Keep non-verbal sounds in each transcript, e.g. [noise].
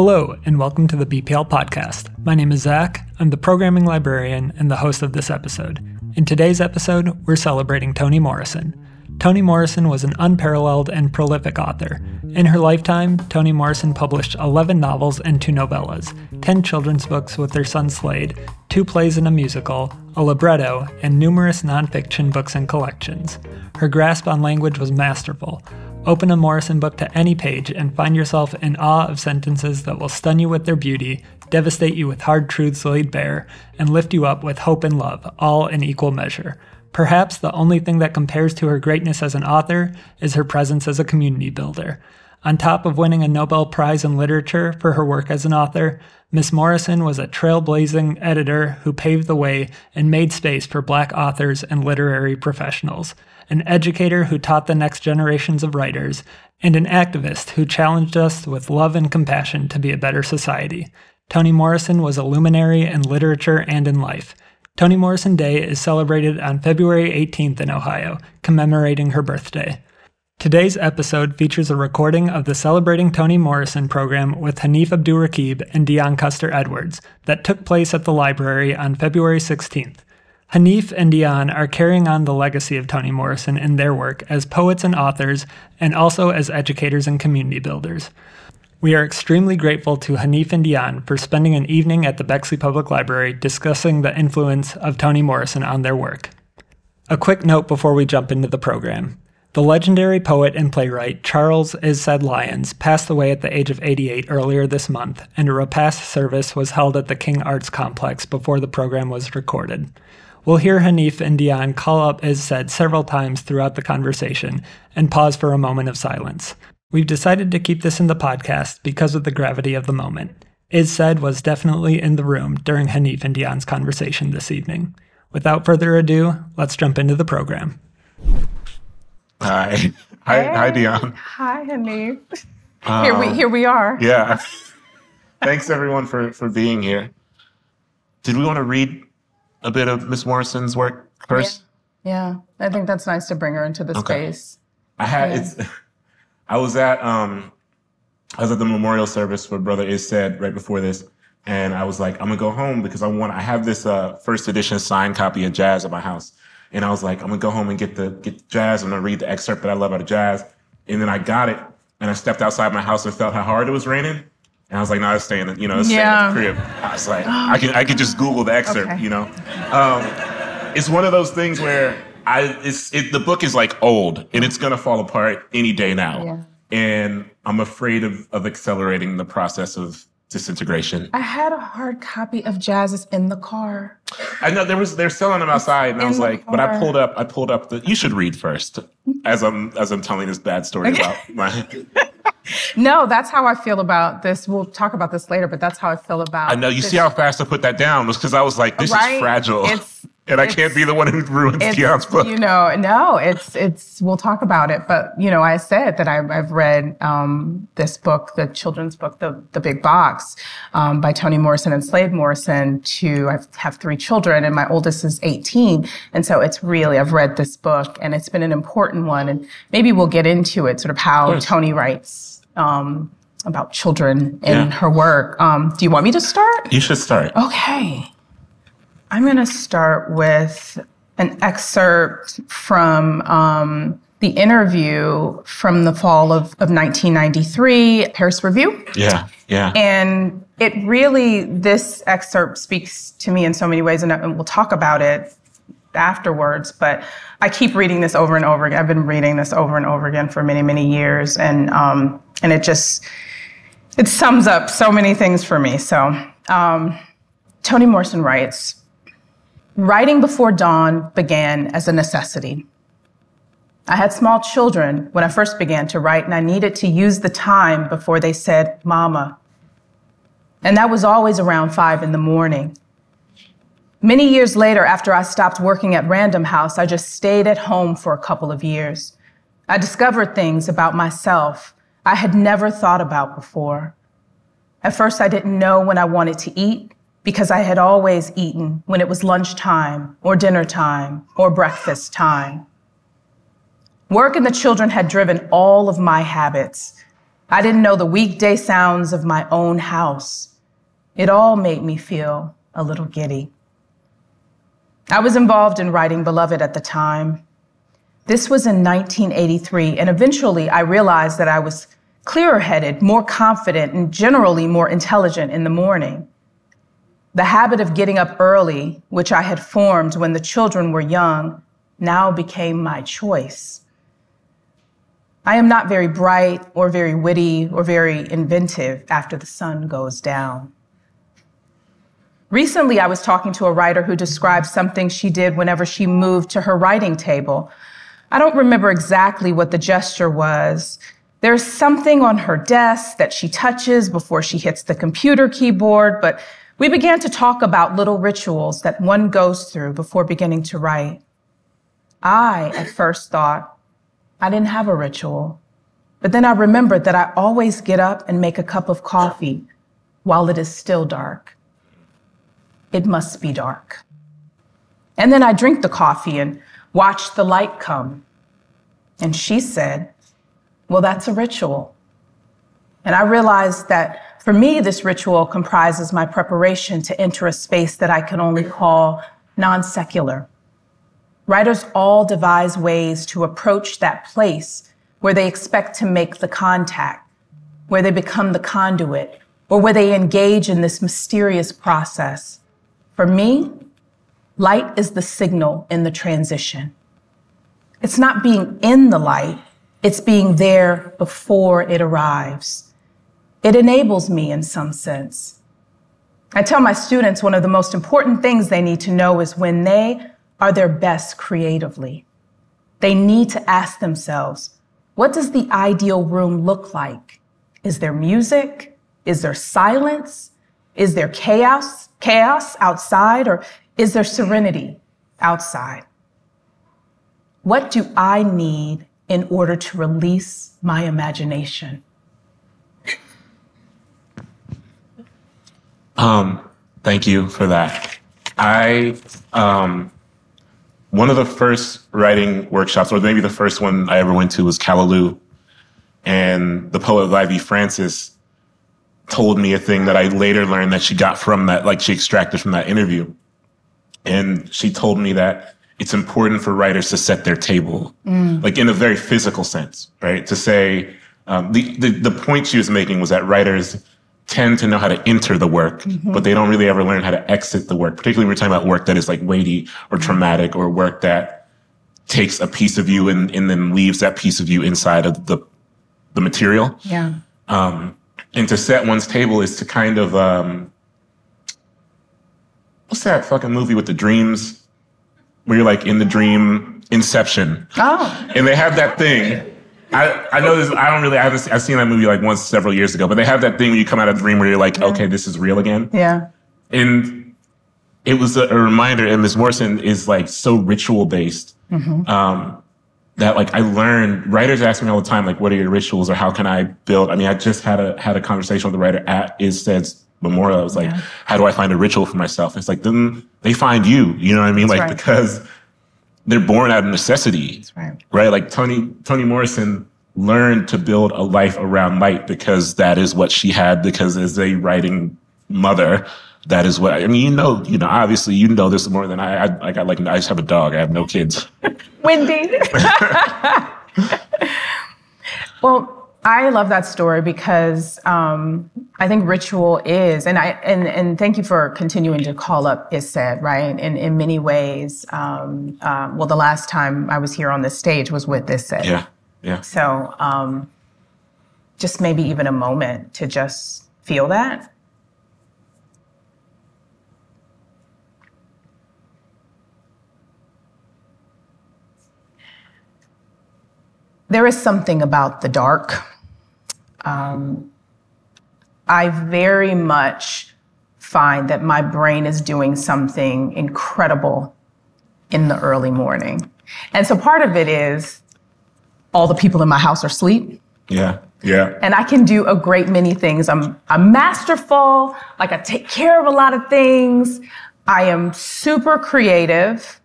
Hello, and welcome to the BPL podcast. My name is Zach. I'm the programming librarian and the host of this episode. In today's episode, we're celebrating Toni Morrison. Toni Morrison was an unparalleled and prolific author. In her lifetime, Toni Morrison published 11 novels and two novellas, 10 children's books with her son Slade, two plays and a musical, a libretto, and numerous nonfiction books and collections. Her grasp on language was masterful. Open a Morrison book to any page and find yourself in awe of sentences that will stun you with their beauty, devastate you with hard truths laid bare, and lift you up with hope and love, all in equal measure. Perhaps the only thing that compares to her greatness as an author is her presence as a community builder. On top of winning a Nobel Prize in Literature for her work as an author, Miss Morrison was a trailblazing editor who paved the way and made space for black authors and literary professionals, an educator who taught the next generations of writers, and an activist who challenged us with love and compassion to be a better society. Toni Morrison was a luminary in literature and in life. Toni Morrison Day is celebrated on February 18th in Ohio, commemorating her birthday. Today's episode features a recording of the Celebrating Toni Morrison program with Hanif Abdurraqib and Dionne Custer Edwards that took place at the library on February 16th. Hanif and Dionne are carrying on the legacy of Toni Morrison in their work as poets and authors, and also as educators and community builders. We are extremely grateful to Hanif and Dionne for spending an evening at the Bexley Public Library discussing the influence of Toni Morrison on their work. A quick note before we jump into the program. The legendary poet and playwright Charles Izsed Lyons passed away at the age of 88 earlier this month, and a repast service was held at the King Arts Complex before the program was recorded. We'll hear Hanif and Dionne call up Izsed several times throughout the conversation and pause for a moment of silence. We've decided to keep this in the podcast because of the gravity of the moment. Izsed was definitely in the room during Hanif and Dionne's conversation this evening. Without further ado, let's jump into the program. Hi. Hi, Hey. hi Dionne. Hi, Hanif. here we Um, here we are. Yeah. [laughs] Thanks everyone for for being here. Did we want to read a bit of Miss Morrison's work first? Yeah, I think that's nice to bring her into the Okay. space. I had Yeah. it's [laughs] I was at um I was at the memorial service for Brother Is said right before this, and I was like, I'm gonna go home because I want I have this uh first edition signed copy of Jazz at my house. And I was like, I'm gonna go home and get the get the Jazz. I'm gonna read the excerpt that I love out of Jazz. And then I got it and I stepped outside my house and felt how hard it was raining. And I was like, no, it's staying, you know, it's staying at the crib. I was like, I can I could just Google the excerpt, Okay. you know. Um, it's one of those things where I it's it, the book is like old and it's gonna fall apart any day now. Yeah. And I'm afraid of of accelerating the process of disintegration. I had a hard copy of Jazz's in the car. I know there was they're selling them outside, and I was like, but I pulled up I pulled up the you should read first as I'm as I'm telling this bad story about my [laughs] No, that's how I feel about this. We'll talk about this later, but that's how I feel about. I know you this. see how fast I put that down was because I was like, this Right? is fragile. It's- and I can't be the one who ruins It's, Dionne's book. You know, no, it's it's. We'll talk about it, but you know, I said that I've, I've read um, this book, the children's book, the the Big Box, um, by Toni Morrison and Slade Morrison. To I have three children, and my oldest is 18, and so it's really I've read this book, and it's been an important one, and maybe we'll get into it, sort of how course. Toni writes. Um, about children in Yeah. her work. Um, do you want me to start? you should start. Okay. I'm going to start with an excerpt from um, the interview from the fall of, of 1993, Paris Review. Yeah, yeah. And it really, this excerpt speaks to me in so many ways, and, and we'll talk about it afterwards. But I keep reading this over and over again. I've been reading this over and over again for many, many years, and um, and it just it sums up so many things for me. So, um, Toni Morrison writes, "Writing before dawn began as a necessity." I had small children when I first began to write, and I needed to use the time before they said, Mama. And that was always around five in the morning. Many years later, after I stopped working at Random House, I just stayed at home for a couple of years. I discovered things about myself I had never thought about before. At first, I didn't know when I wanted to eat because I had always eaten when it was lunchtime or dinner time or breakfast time. Work and the children had driven all of my habits. I didn't know the weekday sounds of my own house. It all made me feel a little giddy. I was involved in writing Beloved at the time. This was in 1983, and eventually I realized that I was clearer headed, more confident, and generally more intelligent in the morning. The habit of getting up early, which I had formed when the children were young, now became my choice. I am not very bright or very witty or very inventive after the sun goes down. Recently, I was talking to a writer who described something she did whenever she moved to her writing table. I don't remember exactly what the gesture was. There's something on her desk that she touches before she hits the computer keyboard, but we began to talk about little rituals that one goes through before beginning to write. I, at first, thought I didn't have a ritual. But then I remembered that I always get up and make a cup of coffee while it is still dark. It must be dark. And then I drink the coffee and watch the light come. And she said, Well, that's a ritual. And I realized that for me, this ritual comprises my preparation to enter a space that I can only call non secular. Writers all devise ways to approach that place where they expect to make the contact, where they become the conduit, or where they engage in this mysterious process. For me, light is the signal in the transition. It's not being in the light, it's being there before it arrives. It enables me in some sense. I tell my students one of the most important things they need to know is when they are their best creatively. They need to ask themselves, what does the ideal room look like? Is there music? Is there silence? Is there chaos, chaos outside or is there serenity outside? What do I need in order to release my imagination? Um, thank you for that. I um, one of the first writing workshops, or maybe the first one I ever went to, was Callaloo, and the poet Vievee Francis told me a thing that I later learned that she got from that, like she extracted from that interview, and she told me that it's important for writers to set their table, mm. like in a very physical sense, right? To say um, the, the the point she was making was that writers tend to know how to enter the work, mm-hmm. but they don't really ever learn how to exit the work, particularly when we're talking about work that is like weighty or mm-hmm. traumatic or work that takes a piece of you and, and then leaves that piece of you inside of the, the material. Yeah. Um, and to set one's table is to kind of, um, what's that fucking movie with the dreams where you're like in the dream inception. Oh. And they have that thing I, I know this. I don't really. I haven't. I've seen that movie like once several years ago. But they have that thing when you come out of the dream where you're like, yeah. okay, this is real again. Yeah. And it was a, a reminder. And Miss Morrison is like so ritual based. Mm-hmm. Um, that like I learned. Writers ask me all the time, like, what are your rituals or how can I build? I mean, I just had a had a conversation with the writer at is Isstead's memorial. I was like, yeah. how do I find a ritual for myself? It's like then they find you. You know what I mean? That's like right. because they're born out of necessity. right. Right? Like Toni Toni Morrison learned to build a life around light because that is what she had because as a writing mother, that is what I mean, you know, you know, obviously you know this more than I I, I got like I just have a dog. I have no kids. [laughs] Wendy. [laughs] [laughs] well, I love that story because um, I think ritual is, and I and and thank you for continuing to call up Isstead, right? In in many ways, um, uh, well, the last time I was here on this stage was with this Isstead. Yeah, yeah. So, um, just maybe even a moment to just feel that. There is something about the dark. Um, I very much find that my brain is doing something incredible in the early morning. And so part of it is all the people in my house are asleep. Yeah. Yeah. And I can do a great many things. I'm I'm masterful, like I take care of a lot of things. I am super creative.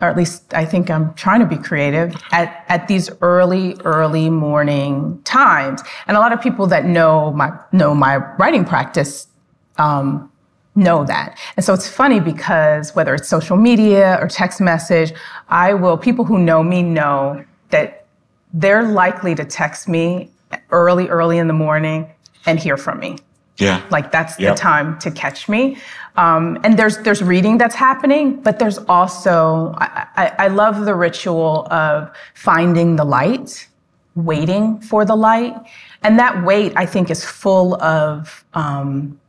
Or at least I think I'm trying to be creative at, at these early, early morning times. And a lot of people that know my know my writing practice um, know that. And so it's funny because whether it's social media or text message, I will people who know me know that they're likely to text me early, early in the morning and hear from me. Yeah. Like that's yep. the time to catch me. Um, and there's there's reading that's happening, but there's also I, I, I love the ritual of finding the light, waiting for the light, and that wait I think is full of um,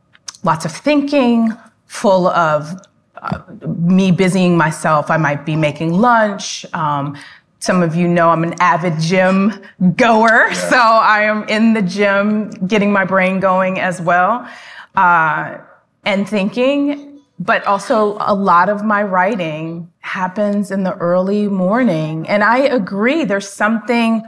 lots of thinking, full of uh, me busying myself. I might be making lunch. Um, some of you know I'm an avid gym goer, yeah. [laughs] so I am in the gym getting my brain going as well uh, and thinking. But also, a lot of my writing happens in the early morning. And I agree, there's something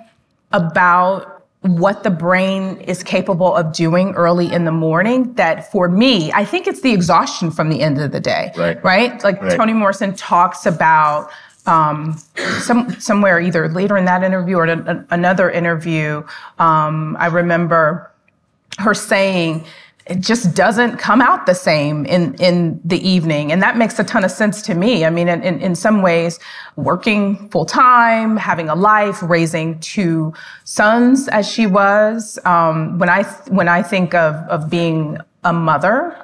about what the brain is capable of doing early in the morning that for me, I think it's the exhaustion from the end of the day. Right. Right? Like right. Toni Morrison talks about um, some, somewhere either later in that interview or another interview, um, I remember her saying, it just doesn't come out the same in, in the evening. And that makes a ton of sense to me. I mean, in, in some ways, working full time, having a life, raising two sons as she was. Um, when I, when I think of, of being a mother,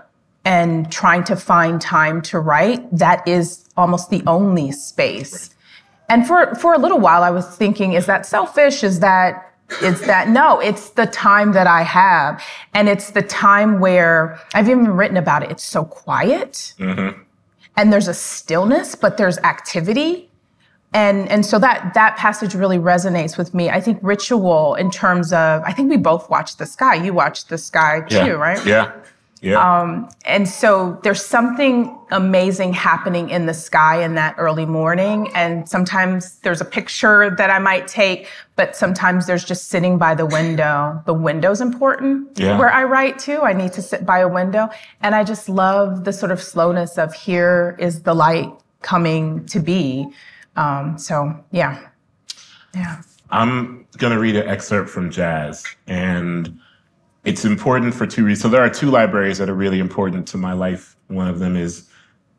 and trying to find time to write, that is almost the only space. And for, for a little while, I was thinking, is that selfish? Is that, is that, no, it's the time that I have. And it's the time where I've even written about it. It's so quiet. Mm-hmm. And there's a stillness, but there's activity. And, and so that, that passage really resonates with me. I think ritual in terms of, I think we both watched the sky. You watched the sky too, yeah. right? Yeah. Yeah. Um, and so there's something amazing happening in the sky in that early morning. And sometimes there's a picture that I might take, but sometimes there's just sitting by the window. The window's important yeah. where I write too. I need to sit by a window. And I just love the sort of slowness of here is the light coming to be. Um, so yeah. Yeah. I'm going to read an excerpt from Jazz and it's important for two reasons. So there are two libraries that are really important to my life. One of them is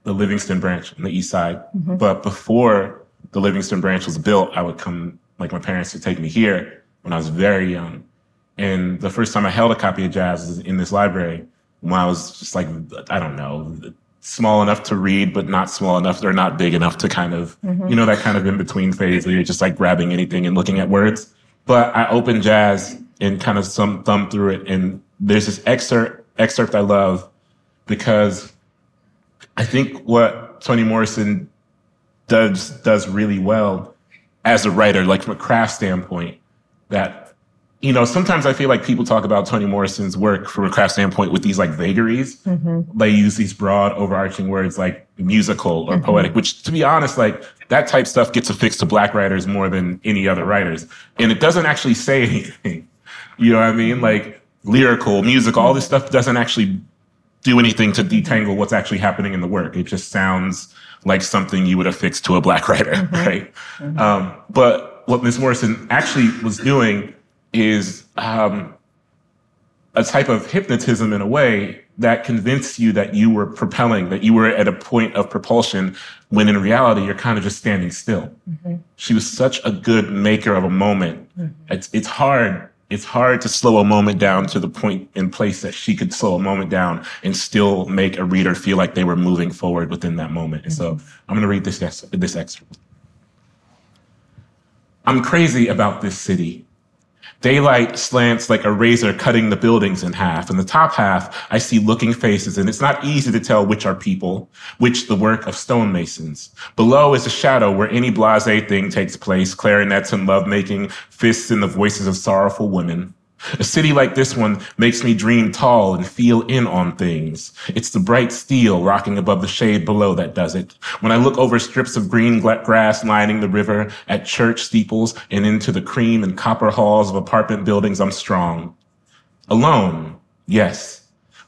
the Livingston branch on the east side. Mm-hmm. But before the Livingston branch was built, I would come, like my parents would take me here when I was very young. And the first time I held a copy of jazz was in this library when I was just like, I don't know, small enough to read, but not small enough or not big enough to kind of, mm-hmm. you know, that kind of in between phase where you're just like grabbing anything and looking at words. But I opened jazz and kind of some thumb through it. And there's this excerpt excerpt I love because I think what Toni Morrison does does really well as a writer, like from a craft standpoint, that you know, sometimes I feel like people talk about Toni Morrison's work from a craft standpoint with these like vagaries. Mm-hmm. They use these broad, overarching words like musical or mm-hmm. poetic, which to be honest, like that type stuff gets affixed to black writers more than any other writers. And it doesn't actually say anything. You know what I mean? Like lyrical, musical, all this stuff doesn't actually do anything to detangle what's actually happening in the work. It just sounds like something you would affix to a black writer, [laughs] mm-hmm. right? Mm-hmm. Um, but what Ms. Morrison actually was doing is um, a type of hypnotism in a way that convinced you that you were propelling, that you were at a point of propulsion, when in reality you're kind of just standing still. Mm-hmm. She was such a good maker of a moment. Mm-hmm. It's it's hard it's hard to slow a moment down to the point in place that she could slow a moment down and still make a reader feel like they were moving forward within that moment. And so mm-hmm. I'm going to read this, this excerpt. I'm crazy about this city. Daylight slants like a razor cutting the buildings in half. In the top half, I see looking faces, and it's not easy to tell which are people, which the work of stonemasons. Below is a shadow where any blase thing takes place, clarinets and lovemaking, fists and the voices of sorrowful women. A city like this one makes me dream tall and feel in on things. It's the bright steel rocking above the shade below that does it. When I look over strips of green grass lining the river, at church steeples, and into the cream and copper halls of apartment buildings, I'm strong. Alone, yes,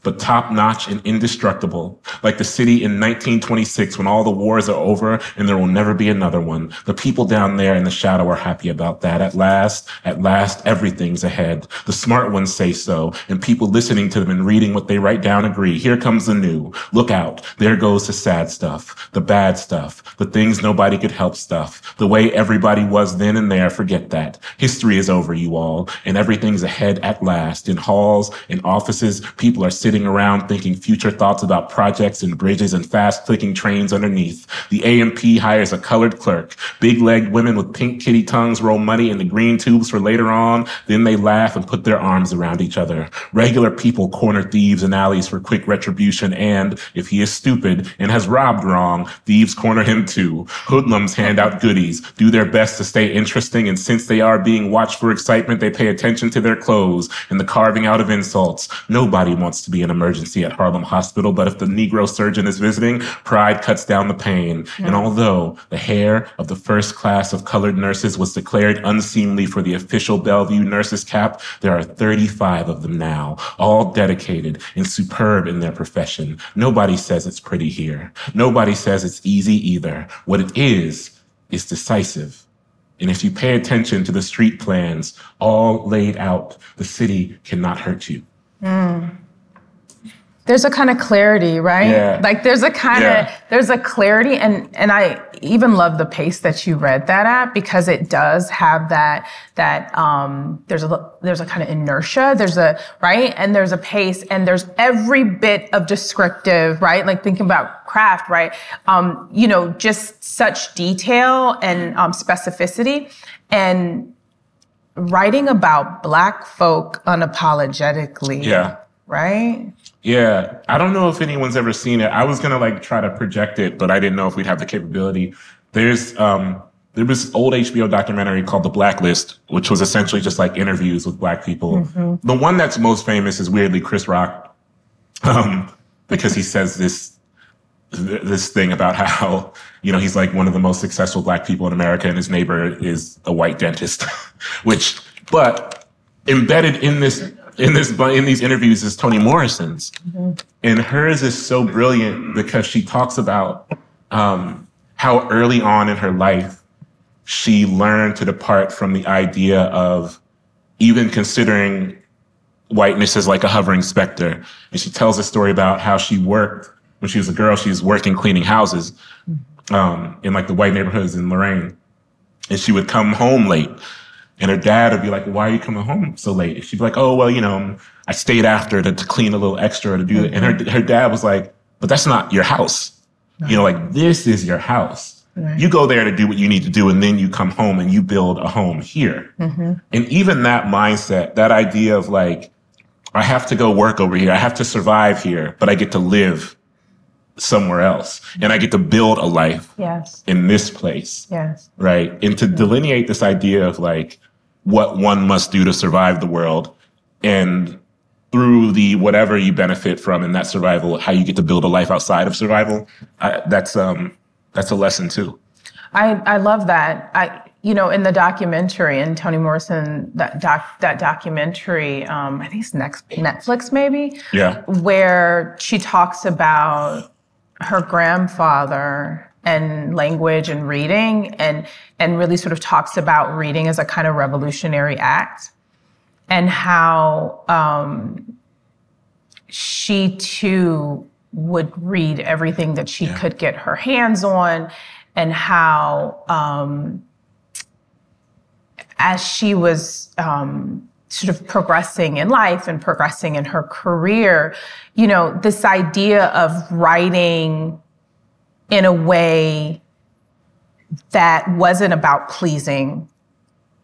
but top notch and indestructible. Like the city in 1926 when all the wars are over and there will never be another one. The people down there in the shadow are happy about that. At last, at last, everything's ahead. The smart ones say so, and people listening to them and reading what they write down agree. Here comes the new. Look out. There goes the sad stuff, the bad stuff, the things nobody could help stuff. The way everybody was then and there, forget that. History is over, you all, and everything's ahead at last. In halls, in offices, people are sitting around thinking future thoughts about projects and bridges and fast clicking trains underneath. The A&P hires a colored clerk. Big legged women with pink kitty tongues roll money into green tubes for later on. Then they laugh and put their arms around each other. Regular people corner thieves in alleys for quick retribution. And if he is stupid and has robbed wrong, thieves corner him too. Hoodlums hand out goodies, do their best to stay interesting. And since they are being watched for excitement, they pay attention to their clothes and the carving out of insults. Nobody wants to be an emergency at Harlem Hospital, but if the Negro surgeon is visiting, pride cuts down the pain. Hmm. And although the hair of the first class of colored nurses was declared unseemly for the official Bellevue nurses cap, there are 35 of them now, all dedicated and superb in their profession. Nobody says it's pretty here. Nobody says it's easy either. What it is, is decisive. And if you pay attention to the street plans all laid out, the city cannot hurt you. Hmm. There's a kind of clarity, right? Yeah. Like there's a kind Yeah. of there's a clarity and and I even love the pace that you read that at because it does have that that um there's a there's a kind of inertia, there's a right and there's a pace and there's every bit of descriptive, right? Like thinking about craft, right? Um you know, just such detail and um specificity and writing about black folk unapologetically. Yeah. Right? Yeah, I don't know if anyone's ever seen it. I was gonna like try to project it, but I didn't know if we'd have the capability. There's um there was this old HBO documentary called The Blacklist, which was essentially just like interviews with black people. The one that's most famous is weirdly Chris Rock, um, because he says this this thing about how you know he's like one of the most successful black people in America, and his neighbor is a white dentist. [laughs] Which, but embedded in this [laughs] in this in these interviews is Toni Morrison's, and hers is so brilliant because she talks about um, how early on in her life she learned to depart from the idea of even considering whiteness as like a hovering specter. And she tells a story about how she worked when she was a girl. She was working cleaning houses um, in like the white neighborhoods in Lorain, and she would come home late. And her dad would be like, "Why are you coming home so late?" She'd be like, "Oh, well, you know, I stayed after to, to clean a little extra to do it." And her her dad was like, "But that's not your house. You know, like this is your house. You go there to do what you need to do, and then you come home and you build a home here." Mm-hmm. And even that mindset, that idea of like, I have to go work over here, I have to survive here, but I get to live somewhere else, and I get to build a life Yes. in this place Yes. right? And to delineate this idea of like what one must do to survive the world and through the whatever you benefit from in that survival, how you get to build a life outside of survival. I, that's um that's a lesson too. I, I love that. I you know in the documentary and Toni Morrison that doc that documentary um, I think it's next Netflix maybe Yeah. where she talks about her grandfather and language and reading and and really sort of talks about reading as a kind of revolutionary act and how um, she too would read everything that she could get her hands on and how um, as she was um, sort of progressing in life and progressing in her career, you know, this idea of writing in a way that wasn't about pleasing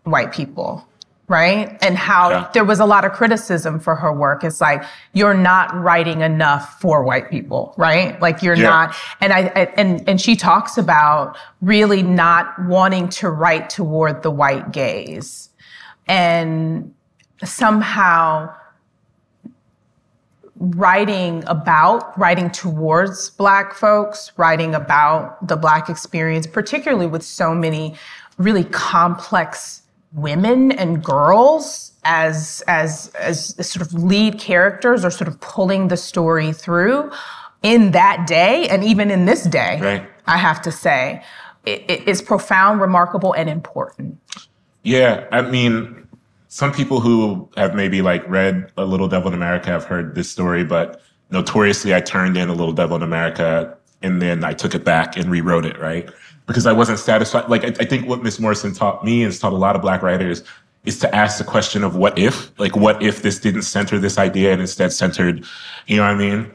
white people, right? And how Yeah. there was a lot of criticism for her work. It's like, you're not writing enough for white people, right? Like you're Yeah. not, and I, I and and she talks about really not wanting to write toward the white gaze. And somehow writing about, writing towards Black folks, writing about the Black experience, particularly with so many really complex women and girls as as as sort of lead characters or sort of pulling the story through in that day and even in this day Right. i have to say it, it is profound remarkable and important Yeah, I mean, some people who have maybe like read A Little Devil in America have heard this story, but notoriously, I turned in A Little Devil in America and then I took it back and rewrote it, right? Because I wasn't satisfied. Like, I, I think what Miss Morrison taught me and has taught a lot of Black writers is to ask the question of what if? Like, what if this didn't center this idea and instead centered, you know what I mean?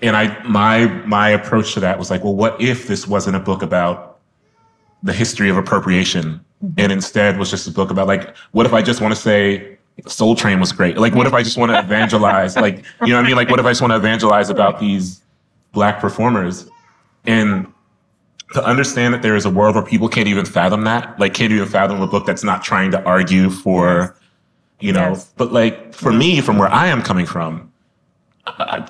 And I, my, my approach to that was like, well, what if this wasn't a book about the history of appropriation Mm-hmm. and instead was just a book about like what if i just want to say soul train was great? Like what if i just want to evangelize? Like you know what i mean? Like what if i just want to evangelize about these black performers? And to understand that there is a world where people can't even fathom that like can't even fathom a book that's not trying to argue for you know Yes. but like for me from where i am coming from I-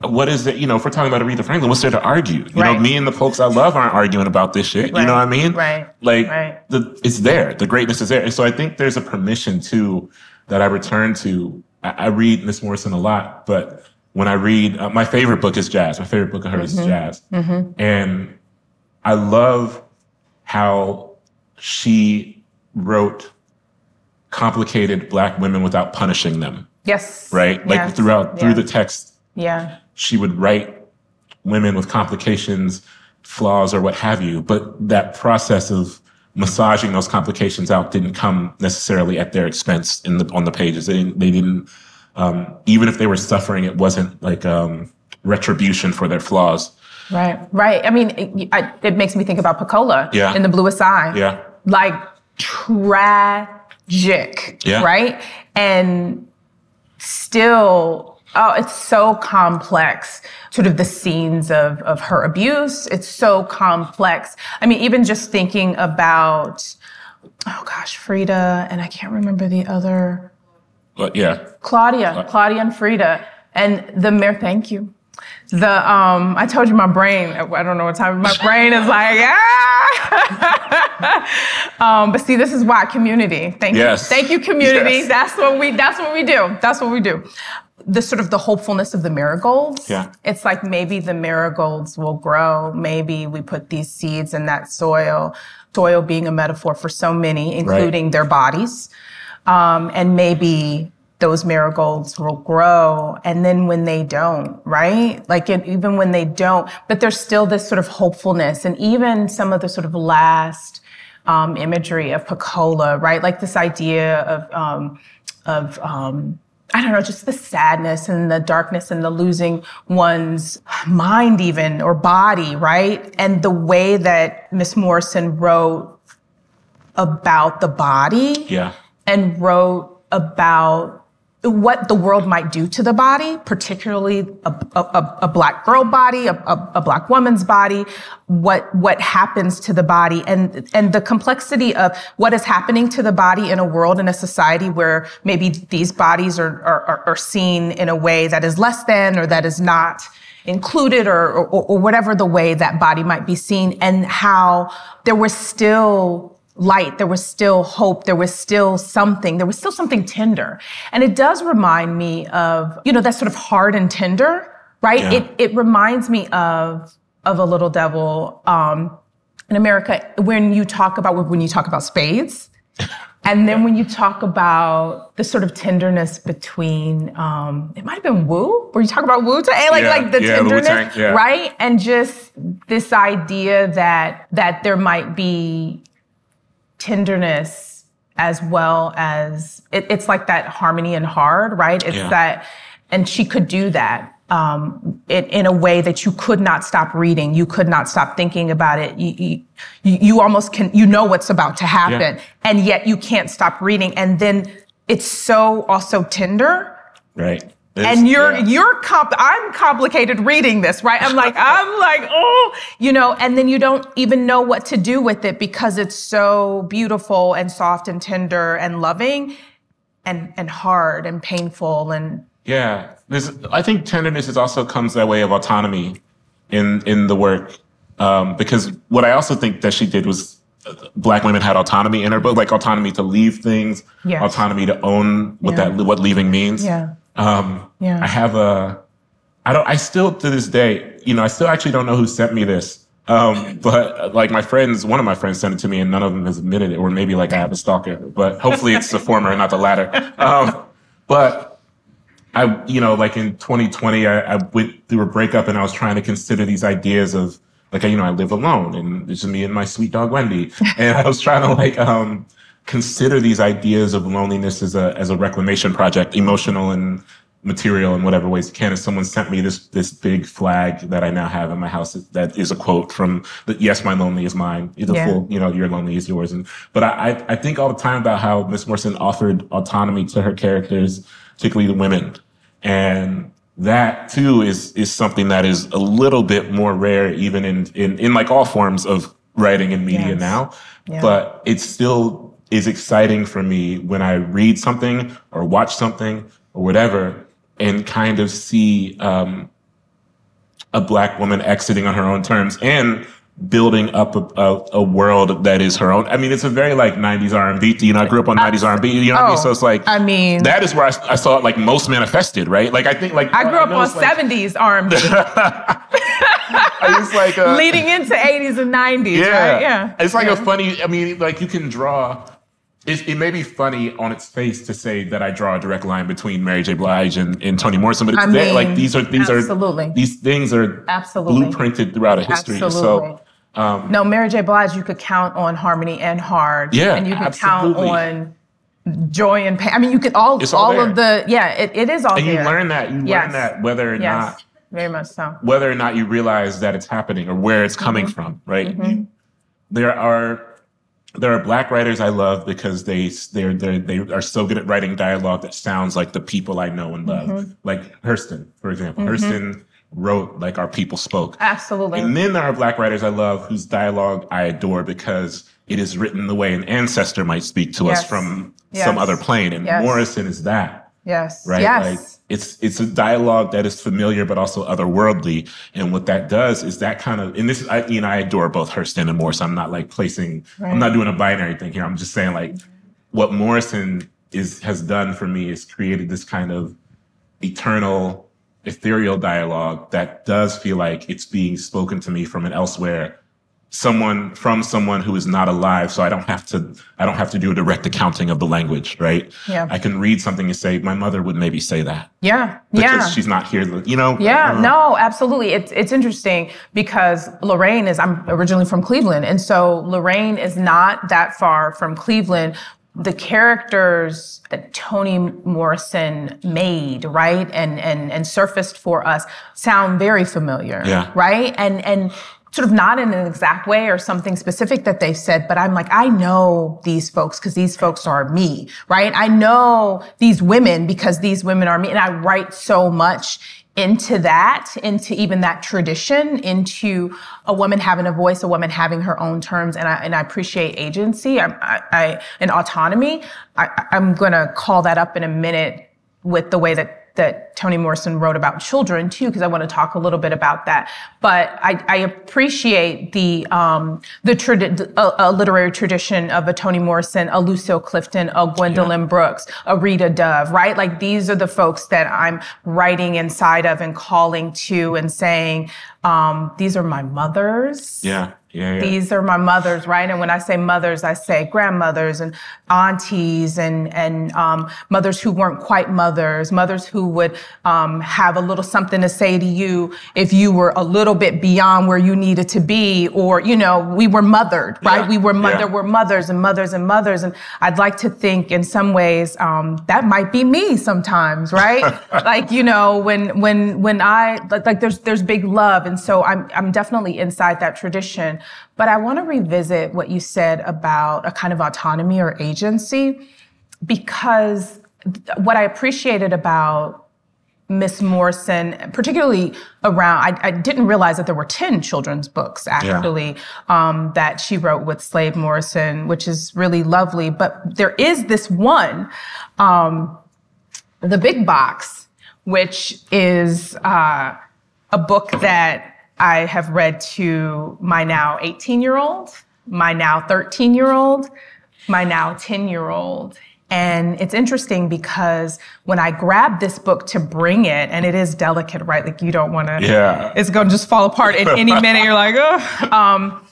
what is it you know if we're talking about aretha franklin what's there to argue? You know me and the folks i love aren't arguing about this shit. You know what i mean? Right. like Right. the it's there. The greatness is there. And so i think there's a permission too that i return to. I, I read miss morrison a lot but when i read uh, my favorite book is jazz. My favorite book of hers is jazz. And i love how she wrote complicated black women without punishing them. Yes. Right? Like Yes. throughout through Yeah. the text. Yeah she would write women with complications, flaws, or what have you. But that process of massaging those complications out didn't come necessarily at their expense in the on the pages. They didn't. They didn't um, even if they were suffering, it wasn't like um, retribution for their flaws. Right, right. I mean, it, I, it makes me think about Pecola Yeah. in The Bluest Eye. Yeah. Like tragic, Yeah. right? And still, oh, it's so complex. Sort of the scenes of, of her abuse, it's so complex. I mean, even just thinking about, oh gosh, Frieda, and I can't remember the other. But yeah, Claudia, Claudia and Frieda, and the mayor. Thank you. The um, I told you my brain. I don't know what time. My brain is like [laughs] ah. um, but see, this is why community. Thank Yes. you, thank you, community. Yes. That's what we. That's what we do. That's what we do. The sort of the hopefulness of the marigolds. Yeah. It's like maybe the marigolds will grow. Maybe we put these seeds in that soil. Soil being a metaphor for so many, including their bodies um, and maybe those marigolds will grow and then when they don't right like it, even when they don't but there's still this sort of hopefulness and even some of the sort of last um, imagery of Pecola, right like this idea of um, of um, I don't know, just the sadness and the darkness and the losing one's mind, even or body, right? And the way that Miss Morrison wrote about the body yeah, and wrote about what the world might do to the body, particularly a, a, a- black girl body, a, a, a black woman's body, what what happens to the body, and and the complexity of what is happening to the body in a world in a society where maybe these bodies are are, are seen in a way that is less than or that is not included or, or or whatever the way that body might be seen, and how there was still light. There was still hope. There was still something. There was still something tender. And it does remind me of, you know, that sort of hard and tender, right? Yeah. It, it reminds me of, of a little devil, um, in America when you talk about, when you talk about spades. [laughs] And then when you talk about the sort of tenderness between, um, it might have been Wu, where you talk about Wu Tang, like Yeah, like the yeah, tenderness, Wu-Tang, yeah. right? And just this idea that that there might be tenderness as well as it, it's like that harmony and hard, right? It's Yeah. that, and she could do that um, in, in a way that you could not stop reading. You could not stop thinking about it. You, you, you you almost can, you know what's about to happen, Yeah. and yet you can't stop reading. And then it's so also tender right. And you're yeah. you're comp- I'm complicated reading this, right? I'm like [laughs] I'm like oh, you know, and then you don't even know what to do with it because it's so beautiful and soft and tender and loving, and and hard and painful and Yeah, there's. I think tenderness is also comes that way of autonomy in in the work, um, because what I also think that she did was black women had autonomy in her book, like autonomy to leave things, Yes. autonomy to own what Yeah. that what leaving means. Yeah. Um, Yeah. I have a, I don't, I still to this day, you know, I still actually don't know who sent me this. Um, but like my friends, one of my friends sent it to me and none of them has admitted it, or maybe like I have a stalker, but hopefully it's the former and not the latter. Um, but I, you know, like in 2020, I, I went through a breakup and I was trying to consider these ideas of like, you know, I live alone and it's just me and my sweet dog Wendy. And I was trying to like, um, consider these ideas of loneliness as a, as a reclamation project, emotional and material in whatever ways you can. And someone sent me this, this big flag that I now have in my house that is a quote from the, yes, my lonely is mine. The Yeah. full, you know, your lonely is yours. And, but I, I, think all the time about how Miss Morrison offered autonomy to her characters, particularly the women. And that too is, is something that is a little bit more rare, even in, in, in like all forms of writing and media Yes. now. Yeah. But it's still is exciting for me when I read something or watch something or whatever and kind of see, um, a black woman exiting on her own terms and building up a, a, a world that is her own. I mean, it's a very like 90s R&B. You know, I grew up on 90s R&B. You know what I mean? Oh, So it's like, I mean- that is where I, I saw it like most manifested, right? Like, I think like, I grew up on like- 70s R&B, It's like, uh, leading into 80s and 90s, yeah. right? Yeah. It's like yeah. a funny, I mean, like you can draw, it, it may be funny on its face to say that I draw a direct line between Mary J. Blige and, and Toni Morrison, but it's I there, like these are, these absolutely. are, these things are Absolutely. blueprinted throughout a history. Absolutely. So, No, Mary J. Blige, you could count on Harmony and Hard. Yeah, And you could absolutely. count on Joy and Pain. I mean, you could all, It's all all of the, yeah, it, it is all and you learn that, you Yes. learn that whether or Yes, not, very much so. whether or not you realize that it's happening or where it's coming Mm-hmm. from, right? You- there are there are black writers I love because they they're, they're they are so good at writing dialogue that sounds like the people I know and love. Mm-hmm. Like Hurston, for example. Hurston wrote like our people spoke. Absolutely. And then there are black writers I love whose dialogue I adore because it is written the way an ancestor might speak to us from Yes. some other plane. And Yes. Morrison is that yes. right? Yes. Like it's it's a dialogue that is familiar but also otherworldly, and what that does is that kind of and this I you know I adore both Hurston and Morrison. I'm not like placing I'm not doing a binary thing here. I'm just saying like what Morrison is has done for me is created this kind of eternal ethereal dialogue that does feel like it's being spoken to me from an elsewhere someone from someone who is not alive so i don't have to i don't have to do a direct accounting of the language right Yeah. i can read something and say my mother would maybe say that yeah. because yeah. she's not here you know Yeah, uh, no, absolutely. It's it's interesting because Lorain is I'm originally from Cleveland, and so Lorain is not that far from Cleveland. The characters that Toni Morrison made, right, and and and surfaced for us sound very familiar, Yeah. right, and and sort of not in an exact way or something specific that they've said, but I'm like, I know these folks because these folks are me, right? I know these women because these women are me. And I write so much into that, into even that tradition, into a woman having a voice, a woman having her own terms. And I, and I appreciate agency I, I, I, and autonomy. I, I'm going to call that up in a minute with the way that that Toni Morrison wrote about children too, because I want to talk a little bit about that. But I, I appreciate the um, the tradi- a, a literary tradition of a Toni Morrison, a Lucille Clifton, a Gwendolyn Brooks, a Rita Dove, right? Like these are the folks that I'm writing inside of and calling to and saying, um, these are my mothers. yeah yeah, yeah. These are my mothers, right? And when I say mothers, I say grandmothers and aunties and and um, mothers who weren't quite mothers, mothers who would um, have a little something to say to you if you were a little bit beyond where you needed to be, or you know, we were mothered, right? Yeah, We were mo- yeah. were mothers and mothers and mothers, and I'd like to think in some ways um, that might be me sometimes, right? [laughs] like you know, when when when I like, like there's there's big love, and so I'm I'm definitely inside that tradition. But I want to revisit what you said about a kind of autonomy or agency, because what I appreciated about Miss Morrison, particularly around, I, I didn't realize that there were 10 children's books actually um, that she wrote with Slade Morrison, which is really lovely. But there is this one, um, The Big Box, which is uh, a book that I have read to my now 18 year old. my now 13 year old, my now 10 year old. And it's interesting because when I grabbed this book to bring it, and it is delicate, right? Like you don't want to, Yeah. it's going to just fall apart in any [laughs] minute. You're like, oh. Um,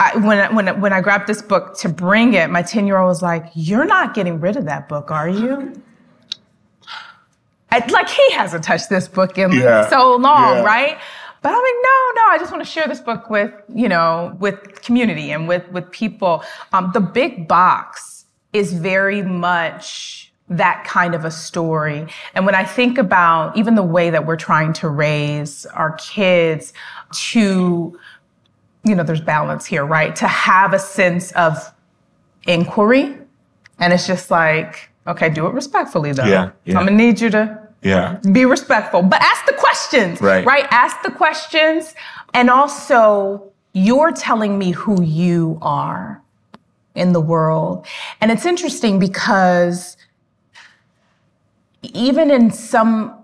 I, when, when, I- when I grabbed this book to bring it, my 10 year old was like, You're not getting rid of that book, are you? I, like, he hasn't touched this book in Yeah. so long, Yeah. right? But I'm like, no, no, I just want to share this book with, you know, with community and with, with people. Um, the big box is very much that kind of a story. And when I think about even the way that we're trying to raise our kids to, you know, there's balance here, right? To have a sense of inquiry. And it's just like, okay, do it respectfully though. Yeah, yeah. I'm gonna need you to Yeah. be respectful, but ask the questions. Right. Right? Ask the questions. And also, you're telling me who you are in the world. And it's interesting because even in some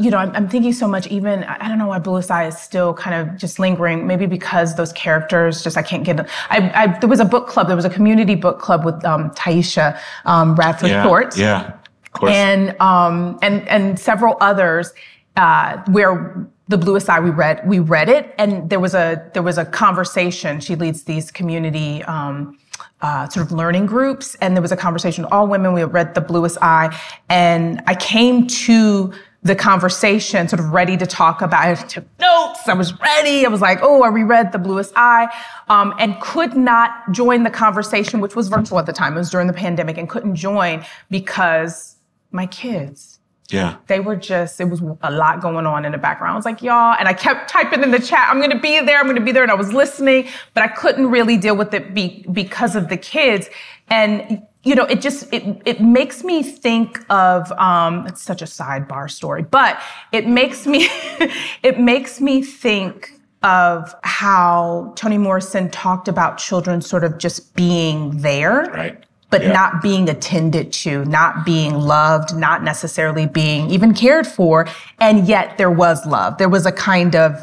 you know, I'm, I'm thinking so much. Even I don't know why Blue Eye is still kind of just lingering. Maybe because those characters just I can't get. I, I there was a book club. There was a community book club with um, Taisha um, Radford Yeah. Shorts Yeah. Of and um, and and several others uh, where the bluest eye we read we read it and there was a there was a conversation she leads these community um, uh, sort of learning groups and there was a conversation all women we read the bluest eye and i came to the conversation sort of ready to talk about i took notes i was ready i was like oh i reread the bluest eye um, and could not join the conversation which was virtual at the time it was during the pandemic and couldn't join because my kids yeah. they were just, it was a lot going on in the background. I was like, y'all, and I kept typing in the chat, I'm gonna be there, I'm gonna be there. And I was listening, but I couldn't really deal with it be, because of the kids. And, you know, it just, it, it makes me think of, um, it's such a sidebar story, but it makes me, [laughs] it makes me think of how Toni Morrison talked about children sort of just being there Right. but Yeah. not being attended to, not being loved, not necessarily being even cared for. And yet there was love. There was a kind of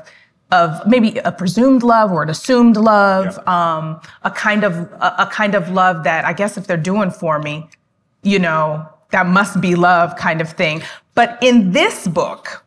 of maybe a presumed love or an assumed love, um, a kind of a, a kind of love that I guess if they're doing for me, you know, that must be love kind of thing. But in this book,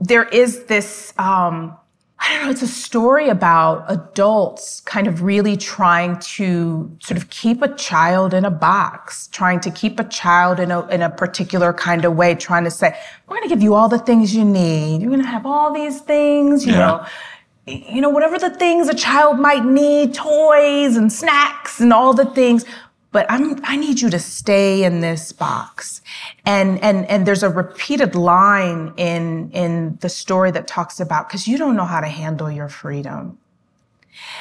there is this um, I don't know, it's a story about adults kind of really trying to sort of keep a child in a box, trying to keep a child in a, in a particular kind of way, trying to say, we're going to give you all the things you need. You're going to have all these things, you Yeah. know, you know, whatever the things a child might need, toys and snacks and all the things. But I'm, I need you to stay in this box. And, and, and there's a repeated line in, in the story that talks about, because you don't know how to handle your freedom.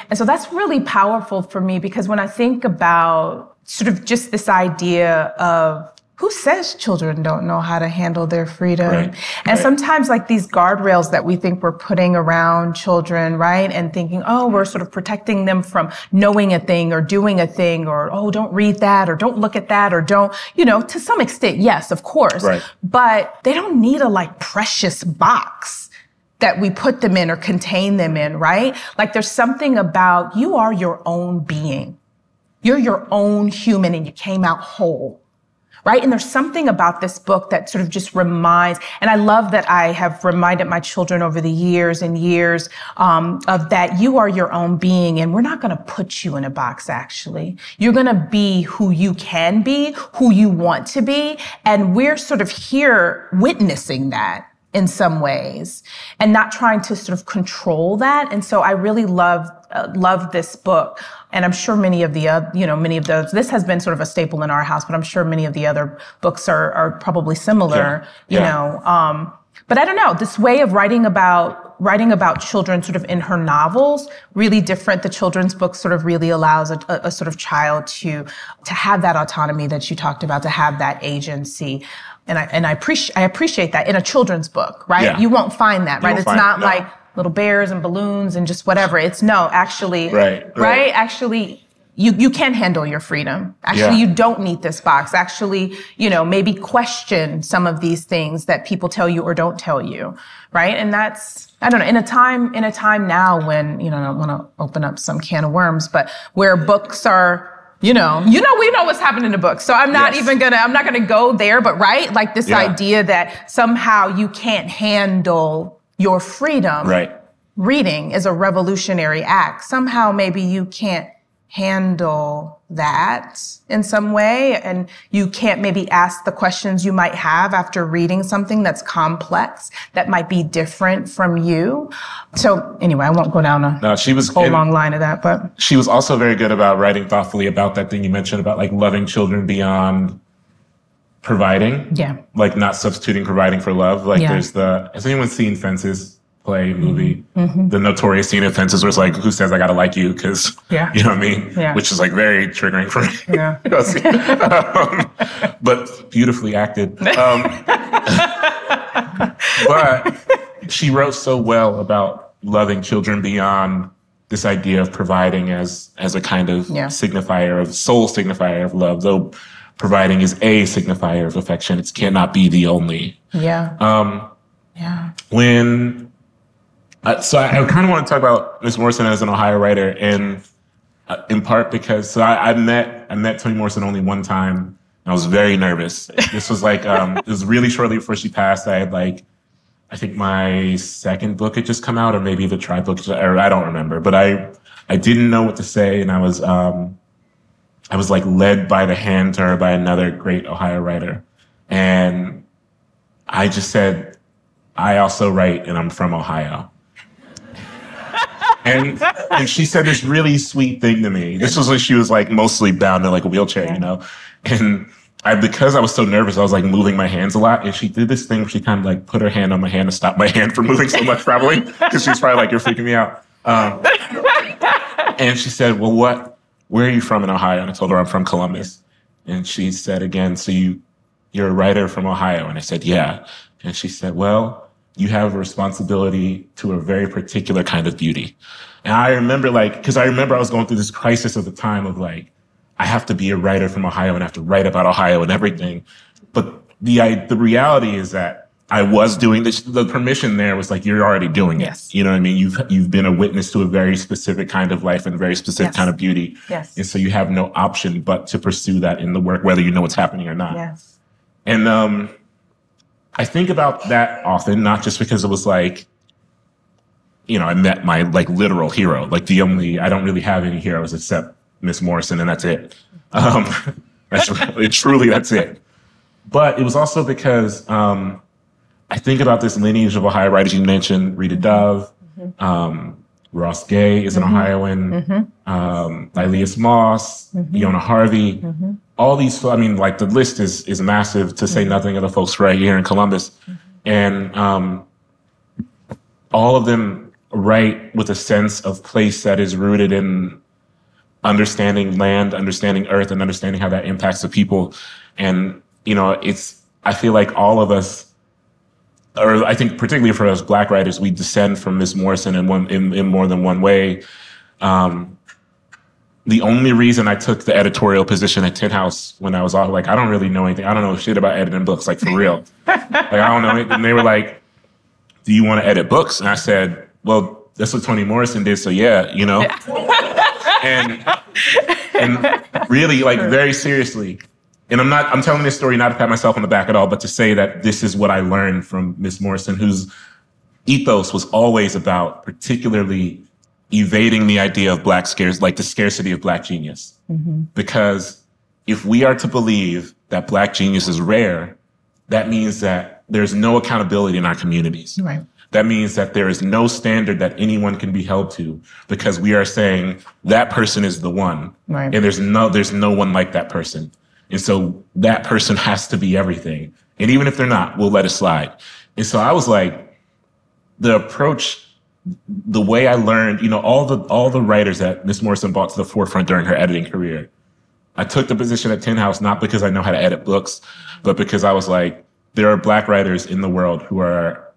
And so that's really powerful for me because when I think about sort of just this idea of who says children don't know how to handle their freedom? Right, And right. sometimes like these guardrails that we think we're putting around children, right? And thinking, oh, we're sort of protecting them from knowing a thing or doing a thing or, oh, don't read that or don't look at that or don't, you know, to some extent, yes, of course. Right. But they don't need a like precious box that we put them in or contain them in, right? Like there's something about you are your own being. You're your own human and you came out whole. Right. And there's something about this book that sort of just reminds, and I love that I have reminded my children over the years and years um, of that you are your own being, and we're not going to put you in a box, actually. You're going to be who you can be, who you want to be. And we're sort of here witnessing that in some ways and not trying to sort of control that. And so I really love, uh, love this book. And I'm sure many of the, uh, you know, many of those, this has been sort of a staple in our house, but I'm sure many of the other books are, are probably similar, Yeah. you Yeah. know. Um, but I don't know, this way of writing about, writing about children sort of in her novels, really different. The children's book sort of really allows a, a, a sort of child to, to have that autonomy that you talked about, to have that agency. And I, and I appreciate, I appreciate that in a children's book, right? Yeah. You won't find that, right? It's not no. like little bears and balloons and just whatever. It's no, actually, Right, right. right? Actually, you, you can handle your freedom. Actually, Yeah. you don't need this box. Actually, you know, maybe question some of these things that people tell you or don't tell you, right? And that's, I don't know, in a time, in a time now when, you know, I don't want to open up some can of worms, but where books are, you know, you know, we know what's happening to books. So I'm not Yes. even gonna, I'm not gonna go there, but right? Like this Yeah. idea that somehow you can't handle your freedom Right. reading is a revolutionary act. Somehow, maybe you can't handle that in some way, and you can't maybe ask the questions you might have after reading something that's complex, that might be different from you. So, anyway, I won't go down a No, she was whole long line of that, but she was also very good about writing thoughtfully about that thing you mentioned about like loving children beyond providing. Yeah. Like not substituting providing for love. Like Yeah. there's the has anyone seen Fences play movie? Mm-hmm. The notorious scene of Fences where it's like, who says I gotta like you? Cause Yeah. you know what I mean? Yeah. Which is like very triggering for me. Yeah. [laughs] um, but beautifully acted. Um, [laughs] but she wrote so well about loving children beyond this idea of providing as as a kind of Yeah. signifier of soul signifier of love, though providing is a signifier of affection. It cannot be the only. yeah. Um, yeah. when uh, so I, I kind of want to talk about Miss Morrison as an Ohio writer, and uh, in part because so I, I met I met Toni Morrison only one time. And I was very nervous. This was like um, it was really shortly before she passed. I had like I think my second book had just come out, or maybe the tri book, or I don't remember. But I I didn't know what to say, and I was um, I was like led by the hand to her by another great Ohio writer, and I just said, I also write, and I'm from Ohio. [laughs] And, and she said this really sweet thing to me. This was when she was like mostly bound in like a wheelchair, you know? And I, because I was so nervous, I was like moving my hands a lot. And she did this thing where she kind of like put her hand on my hand to stop my hand from moving so much probably. Cause she was probably like, you're freaking me out. Um, and she said, well, what, where are you from in Ohio? And I told her I'm from Columbus. And she said again, so you, you're a writer from Ohio. And I said, yeah. And she said, well, you have a responsibility to a very particular kind of beauty. And I remember like, cause I remember I was going through this crisis at the time of like, I have to be a writer from Ohio and I have to write about Ohio and everything. But the, I, the reality is that I was doing this. The permission there was like, you're already doing it. You know what I mean? You've, you've been a witness to a very specific kind of life and a very specific Yes. kind of beauty. Yes. And so you have no option but to pursue that in the work, whether you know what's happening or not. Yes. And um, I think about that often, not just because it was like, you know, I met my like literal hero. Like the only I don't really have any heroes except Miss Morrison, and that's it. Um, [laughs] that's really, truly that's it. But it was also because um, I think about this lineage of Ohio writers. You mentioned, Rita Dove, mm-hmm. um, Ross Gay is an mm-hmm. Ohioan, mm-hmm. um, Thylias Moss, Yona Harvey. All these, I mean, like the list is is massive. To say nothing of the folks right here in Columbus, and um, all of them write with a sense of place that is rooted in understanding land, understanding earth, and understanding how that impacts the people. And you know, it's I feel like all of us or I think particularly for us black writers, we descend from Miss Morrison in one in, in more than one way. Um, the only reason I took the editorial position at Tin House when I was all like, I don't really know anything. I don't know shit about editing books, like for real. [laughs] like I don't know. anything. And they were like, "Do you want to edit books?" And I said, "Well, that's what Toni Morrison did, so yeah, you know." [laughs] and and really, like very seriously, and I'm not I'm telling this story not to pat myself on the back at all, but to say that this is what I learned from Miss Morrison, whose ethos was always about particularly evading the idea of black scarce like the scarcity of black genius. Mm-hmm. Because if we are to believe that black genius is rare, that means that there's no accountability in our communities. Right. That means that there is no standard that anyone can be held to because we are saying that person is the one. Right. And there's no there's no one like that person. And so that person has to be everything. And even if they're not, we'll let it slide. And so I was like, the approach, the way I learned, you know, all the all the writers that Miss Morrison brought to the forefront during her editing career. I took the position at Tin House not because I know how to edit books, but because I was like, there are black writers in the world who are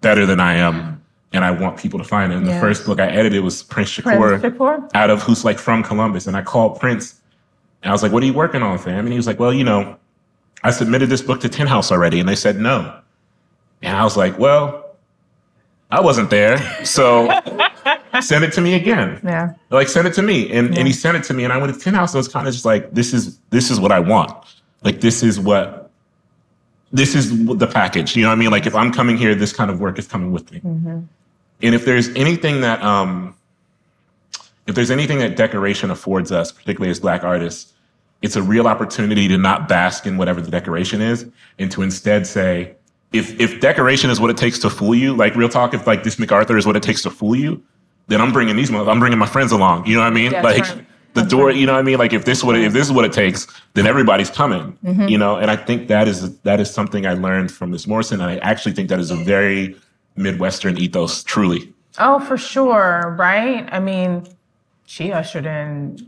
better than I am and I want people to find it. And the first book I edited was Prince Shakur, Prince Shakur? out of who's like from Columbus. And I called Prince and I was like, what are you working on, fam? And he was like, well, you know, I submitted this book to Tin House already. And they said no. And I was like, well, I wasn't there. So [laughs] send it to me again. Yeah. Like send it to me. And and he sent it to me. And I went to Tin House. And was kind of just like, this is this is what I want. Like this is what this is the package. You know what I mean? Like if I'm coming here, this kind of work is coming with me. And if there's anything that um if there's anything that decoration affords us, particularly as black artists, it's a real opportunity to not bask in whatever the decoration is and to instead say, if if decoration is what it takes to fool you, like real talk, if like this MacArthur is what it takes to fool you, then I'm bringing these, I'm bringing my friends along. You know what I mean? That's like right. the door, you know what I mean? Like if this what if this is what it takes, then everybody's coming. Mm-hmm. You know, and I think that is that is something I learned from Miss Morrison, and I actually think that is a very Midwestern ethos, truly. Oh, for sure, right? I mean, she ushered in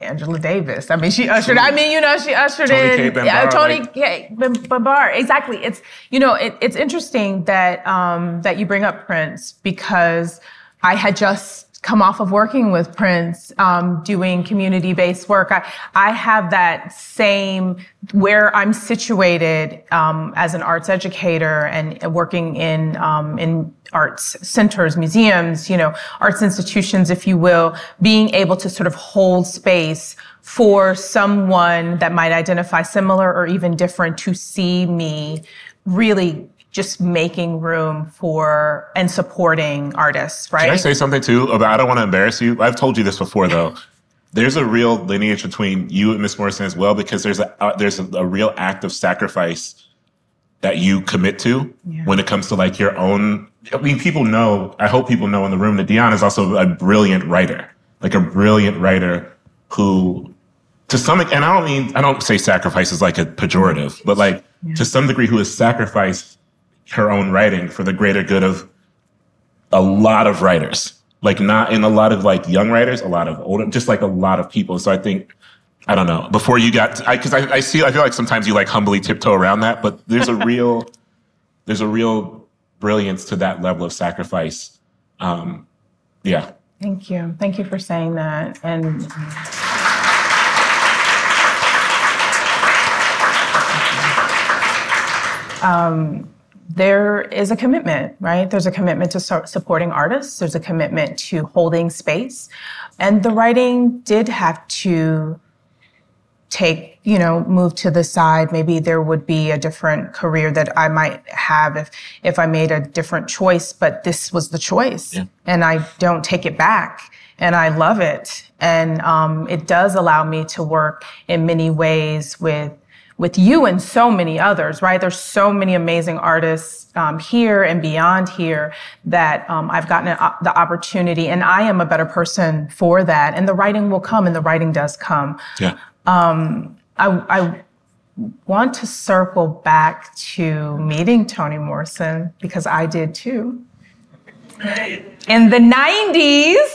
Angela Davis. I mean, she ushered. I mean, you know, she ushered Toni in Cade Bambara, yeah, Toni like- Cade Bambara. Exactly. It's you know, it, it's interesting that um, that you bring up Prince because I had just come off of working with Prince, um, doing community-based work. I, I have that same where I'm situated um, as an arts educator and working in um, in arts centers, museums, you know, arts institutions, if you will, being able to sort of hold space for someone that might identify similar or even different to see me really just making room for and supporting artists, right? Can I say something too about? I don't want to embarrass you. I've told you this before though. [laughs] There's a real lineage between you and Miss Morrison as well because there's a uh, there's a, a real act of sacrifice that you commit to Yeah. when it comes to like your own. I mean, people know. I hope people know in the room that Dionne is also a brilliant writer, like a brilliant writer who, to some and I don't mean I don't say sacrifice is like a pejorative, but like to some degree, who has sacrificed her own writing for the greater good of a lot of writers like not in a lot of like young writers a lot of older just like a lot of people so i think i don't know before you got because I, I see i feel like sometimes you like humbly tiptoe around that but there's a real [laughs] there's a real brilliance to that level of sacrifice um yeah Thank you. Thank you for saying that. And um, there is a commitment, right? There's a commitment to su- supporting artists. There's a commitment to holding space, and the writing did have to take, you know, move to the side. Maybe there would be a different career that I might have if if I made a different choice, but this was the choice. Yeah. And I don't take it back. And I love it. And um, it does allow me to work in many ways with with you and so many others, right? There's so many amazing artists um, here and beyond here that um, I've gotten a, the opportunity, and I am a better person for that. And the writing will come, and the writing does come. yeah I, I want to circle back to meeting Toni Morrison because I did too. In the 90s,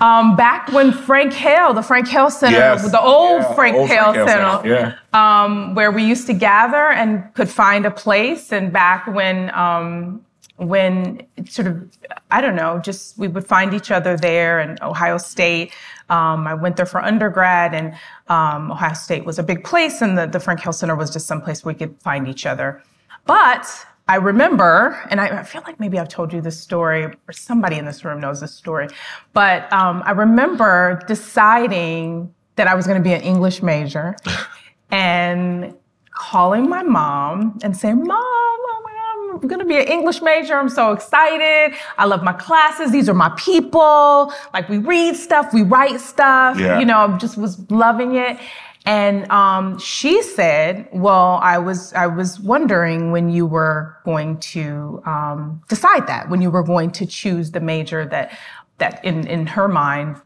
[laughs] um, back when Frank Hale, the Frank Hale Center, Yes. the old Yeah, Frank old Hale Frank Hale Center, Center, um, where we used to gather and could find a place. And back when, um, when it sort of, I don't know, just we would find each other there. And Ohio State, um, I went there for undergrad, and um, Ohio State was a big place, and the, the Frank Hale Center was just some place we could find each other. But I remember, and I, I feel like maybe I've told you this story, or somebody in this room knows this story, but um, I remember deciding that I was going to be an English major [laughs] and calling my mom and saying, Mom, oh my God, I'm going to be an English major. I'm so excited. I love my classes. These are my people. Like we read stuff, we write stuff. Yeah. You know, I just was loving it. And um, she said, "Well, I was I was wondering when you were going to um, decide that, when you were going to choose the major that that in in her mind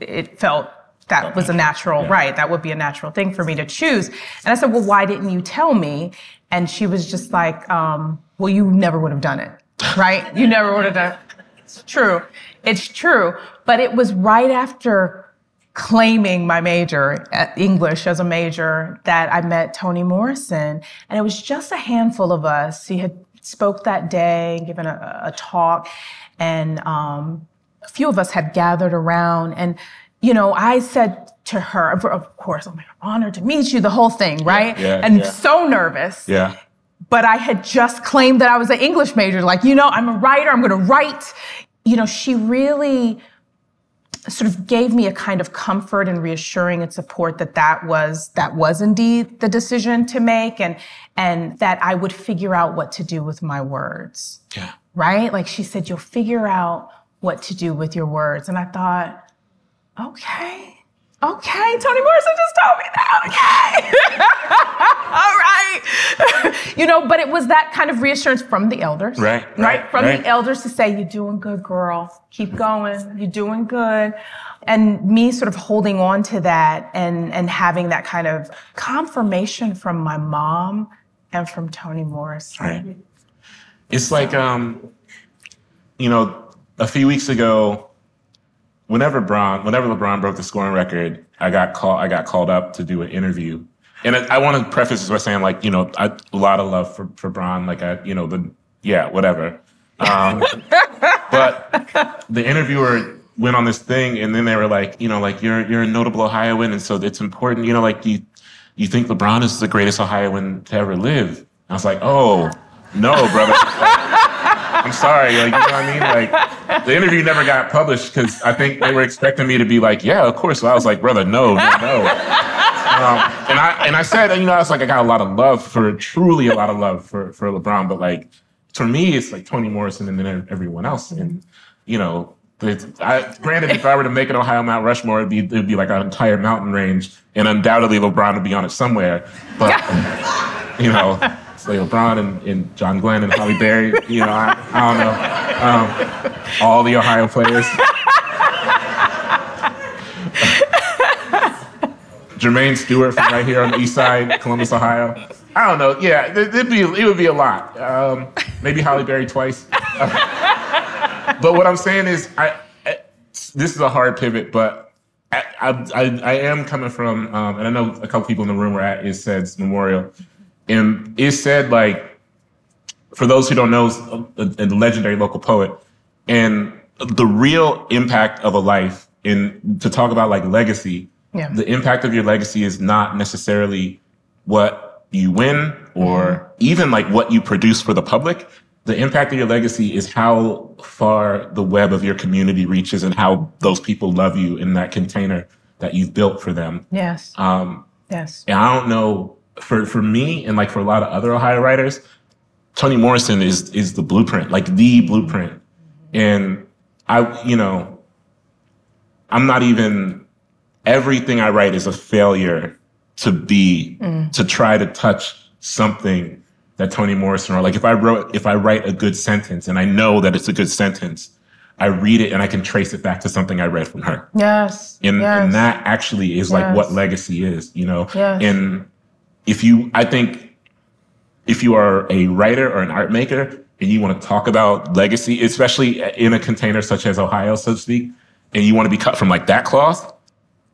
it felt that was a natural right that would be a natural thing for me to choose. And i said well why didn't you tell me? And she was just like um, well you never would have done it right? You never would have done it. It's true. It's true. But it was right after claiming my major at english as a major that i met toni morrison and it was just a handful of us He had spoke that day, given a, a talk, and um, a few of us had gathered around. And, you know, I said to her, of course, I'm honored to meet you, the whole thing, right? Yeah, and yeah. so nervous. Yeah. But I had just claimed that I was an English major. Like, you know, I'm a writer, I'm gonna write. You know, she really sort of gave me a kind of comfort and reassuring and support that that was that was indeed the decision to make and and that I would figure out what to do with my words. Yeah. Right? Like she said you'll figure out what to do with your words and I thought okay. Okay, Toni Morrison just told me that. [laughs] Okay. All right. you know, but it was that kind of reassurance from the elders. Right, Right. right, From right. the elders to say, You're doing good, girl. Keep going. You're doing good. And me sort of holding on to that and, and having that kind of confirmation from my mom and from Toni Morris. Right. It's like, um, you know, a few weeks ago, whenever Bron, whenever LeBron broke the scoring record, I got called. I got called up to do an interview, and I, I want to preface this by saying, like, you know, I, a lot of love for for Bron. Like, I, you know, the yeah, whatever. Um, [laughs] but the interviewer went on this thing, and then they were like, you know, like you're you're a notable Ohioan, and so it's important, you know, like you you think LeBron is the greatest Ohioan to ever live. I was like, oh no, brother. [laughs] I'm sorry, like you know what I mean. Like the interview never got published because I think they were expecting me to be like, yeah, of course. So I was like, brother, no, no, no. Um, and I and I said, you know, I was like, I got a lot of love for truly a lot of love for for LeBron, but like for me, it's like Toni Morrison and then everyone else, and you know. I, granted, if I were to make an Ohio Mount Rushmore, it'd be it'd be like an entire mountain range, and undoubtedly LeBron would be on it somewhere. But [laughs] you know, it's like LeBron and, and John Glenn and Halle Berry. You know, I, I don't know. Um, all the Ohio players. Jermaine Stewart from right here on the east side, Columbus, Ohio. I don't know. Yeah, it, it'd be, it would be a lot. Um, maybe Halle Berry twice. [laughs] but what I'm saying is, I, I this is a hard pivot, but I, I, I am coming from, um, and I know a couple people in the room were at Is Said's memorial, and Is Said like, for those who don't know, a, a legendary local poet, and the real impact of a life in to talk about like legacy. Yeah. The impact of your legacy is not necessarily what you win or even like what you produce for the public. The impact of your legacy is how far the web of your community reaches and how those people love you in that container that you've built for them. Yes. Um, yes. and I don't know for for me and like for a lot of other Ohio writers, Toni Morrison is is the blueprint, like the blueprint. And I, you know, I'm not even everything I write is a failure to be to try to touch something that Toni Morrison or like if I wrote if I write a good sentence and I know that it's a good sentence, I read it and I can trace it back to something I read from her. Yes. And, yes. and that actually is like what legacy is, you know? Yes. And if you, I think if you are a writer or an art maker and you want to talk about legacy, especially in a container such as Ohio, so to speak, and you want to be cut from like that cloth,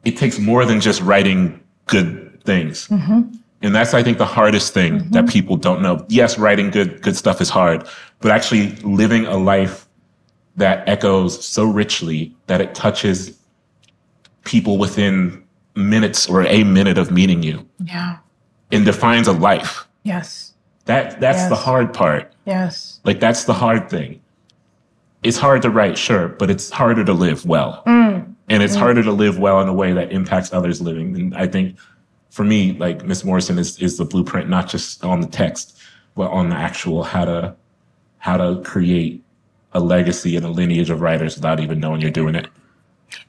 it takes more than just writing good things. Mm-hmm. And that's, I think, the hardest thing mm-hmm. that people don't know. Yes, writing good, good stuff is hard, but actually living a life that echoes so richly that it touches people within minutes or a minute of meeting you yeah. and defines a life. Yes. That that's the hard part. Yes. Like that's the hard thing. It's hard to write, sure, but it's harder to live well. Mm. And it's mm-hmm. harder to live well in a way that impacts others living. And I think for me, like Miss Morrison is is the blueprint, not just on the text, but on the actual how to how to create a legacy and a lineage of writers without even knowing you're doing it.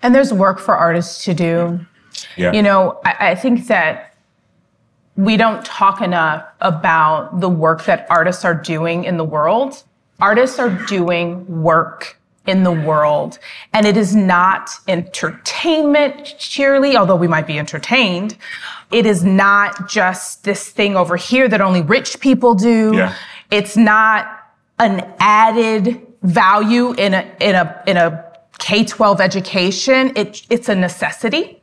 And there's work for artists to do. Yeah. You know, I, I think that we don't talk enough about the work that artists are doing in the world. Artists are doing work in the world, and it is not entertainment cheerly, although we might be entertained. It is not just this thing over here that only rich people do. Yeah. It's not an added value in a in a in a K-12 education. It, it's a necessity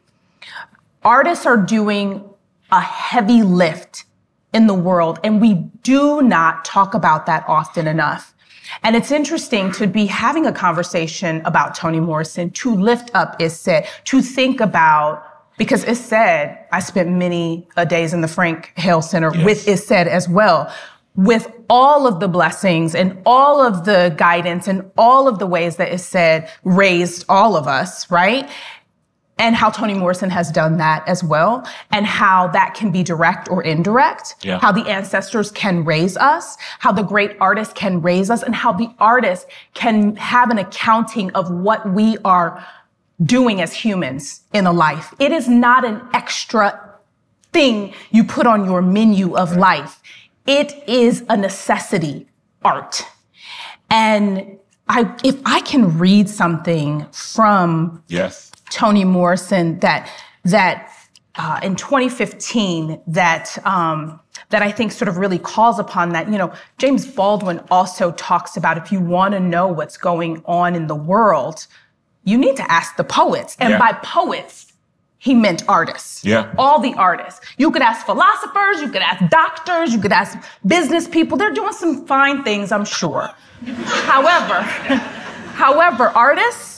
artists are doing a heavy lift in the world. And we do not talk about that often enough. And it's interesting to be having a conversation about Toni Morrison, to lift up Is Said, to think about, because Is Said, I spent many uh, days in the Frank Hale Center yes. with Is Said as well, with all of the blessings and all of the guidance and all of the ways that Is Said raised all of us, right? And how Toni Morrison has done that as well, and how that can be direct or indirect, yeah. how the ancestors can raise us, how the great artists can raise us, and how the artist can have an accounting of what we are doing as humans in a life. It is not an extra thing you put on your menu of life. It is a necessity art. And I, if I can read something from yes Toni Morrison that that uh, in 2015 that um, that I think sort of really calls upon that. You know, James Baldwin also talks about if you want to know what's going on in the world, you need to ask the poets, and yeah. by poets. He meant artists. Yeah. All the artists. You could ask philosophers, you could ask doctors, you could ask business people. They're doing some fine things, I'm sure. however, [laughs] however, artists,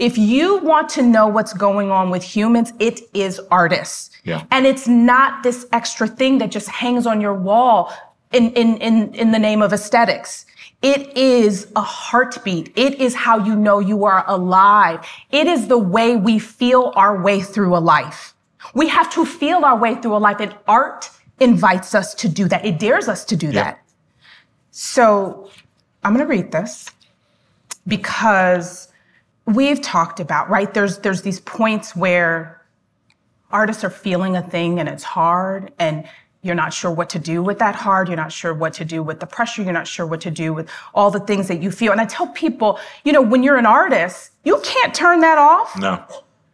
if you want to know what's going on with humans, it is artists. Yeah. And it's not this extra thing that just hangs on your wall in, in, in, in the name of aesthetics. It is a heartbeat. It is how you know you are alive. It is the way we feel our way through a life. We have to feel our way through a life and art invites us to do that. It dares us to do yeah. that. So I'm going to read this because we've talked about, right? There's there's these points where artists are feeling a thing and it's hard and you're not sure what to do with that hard. You're not sure what to do with the pressure. You're not sure what to do with all the things that you feel. And I tell people, you know, when you're an artist, you can't turn that off. No.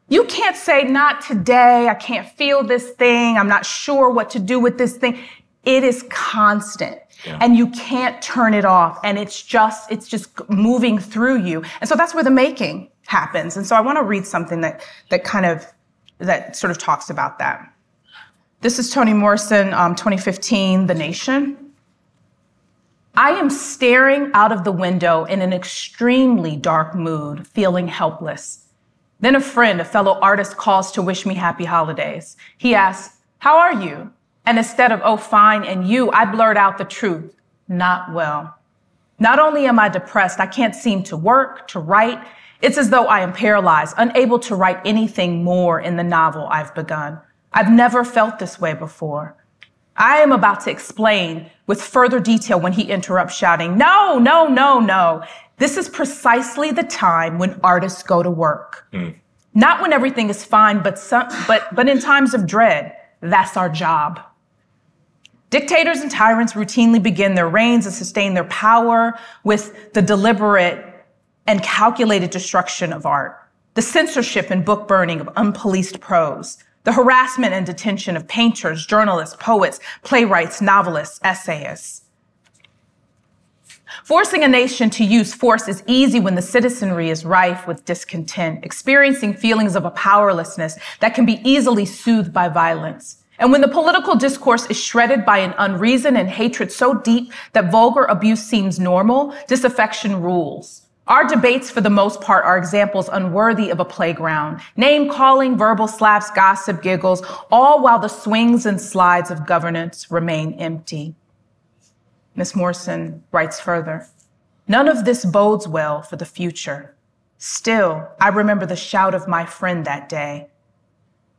You can't say, not today. I can't feel this thing. I'm not sure what to do with this thing. It is constant. Yeah. And you can't turn it off. And it's just, it's just moving through you. And so that's where the making happens. And so I want to read something that, that kind of, that sort of talks about that. This is Toni Morrison, um, 2015, The Nation. I am staring out of the window in an extremely dark mood, feeling helpless. Then a friend, a fellow artist, calls to wish me happy holidays. He asks, How are you? And instead of, oh, fine, and you, I blurt out the truth. Not well. Not only am I depressed, I can't seem to work, to write. It's as though I am paralyzed, unable to write anything more in the novel I've begun. I've never felt this way before. I am about to explain with further detail when he interrupts shouting, no, no, no, no. This is precisely the time when artists go to work. Mm. Not when everything is fine, but some, but, but in times of dread. That's our job. Dictators and tyrants routinely begin their reigns and sustain their power with the deliberate and calculated destruction of art, the censorship and book burning of unpoliced prose, the harassment and detention of painters, journalists, poets, playwrights, novelists, essayists. Forcing a nation to use force is easy when the citizenry is rife with discontent, experiencing feelings of a powerlessness that can be easily soothed by violence. And when the political discourse is shredded by an unreason and hatred so deep that vulgar abuse seems normal, disaffection rules. Our debates, for the most part, are examples unworthy of a playground. Name calling, verbal slaps, gossip, giggles, all while the swings and slides of governance remain empty. Miss Morrison writes further, none of this bodes well for the future. Still, I remember the shout of my friend that day.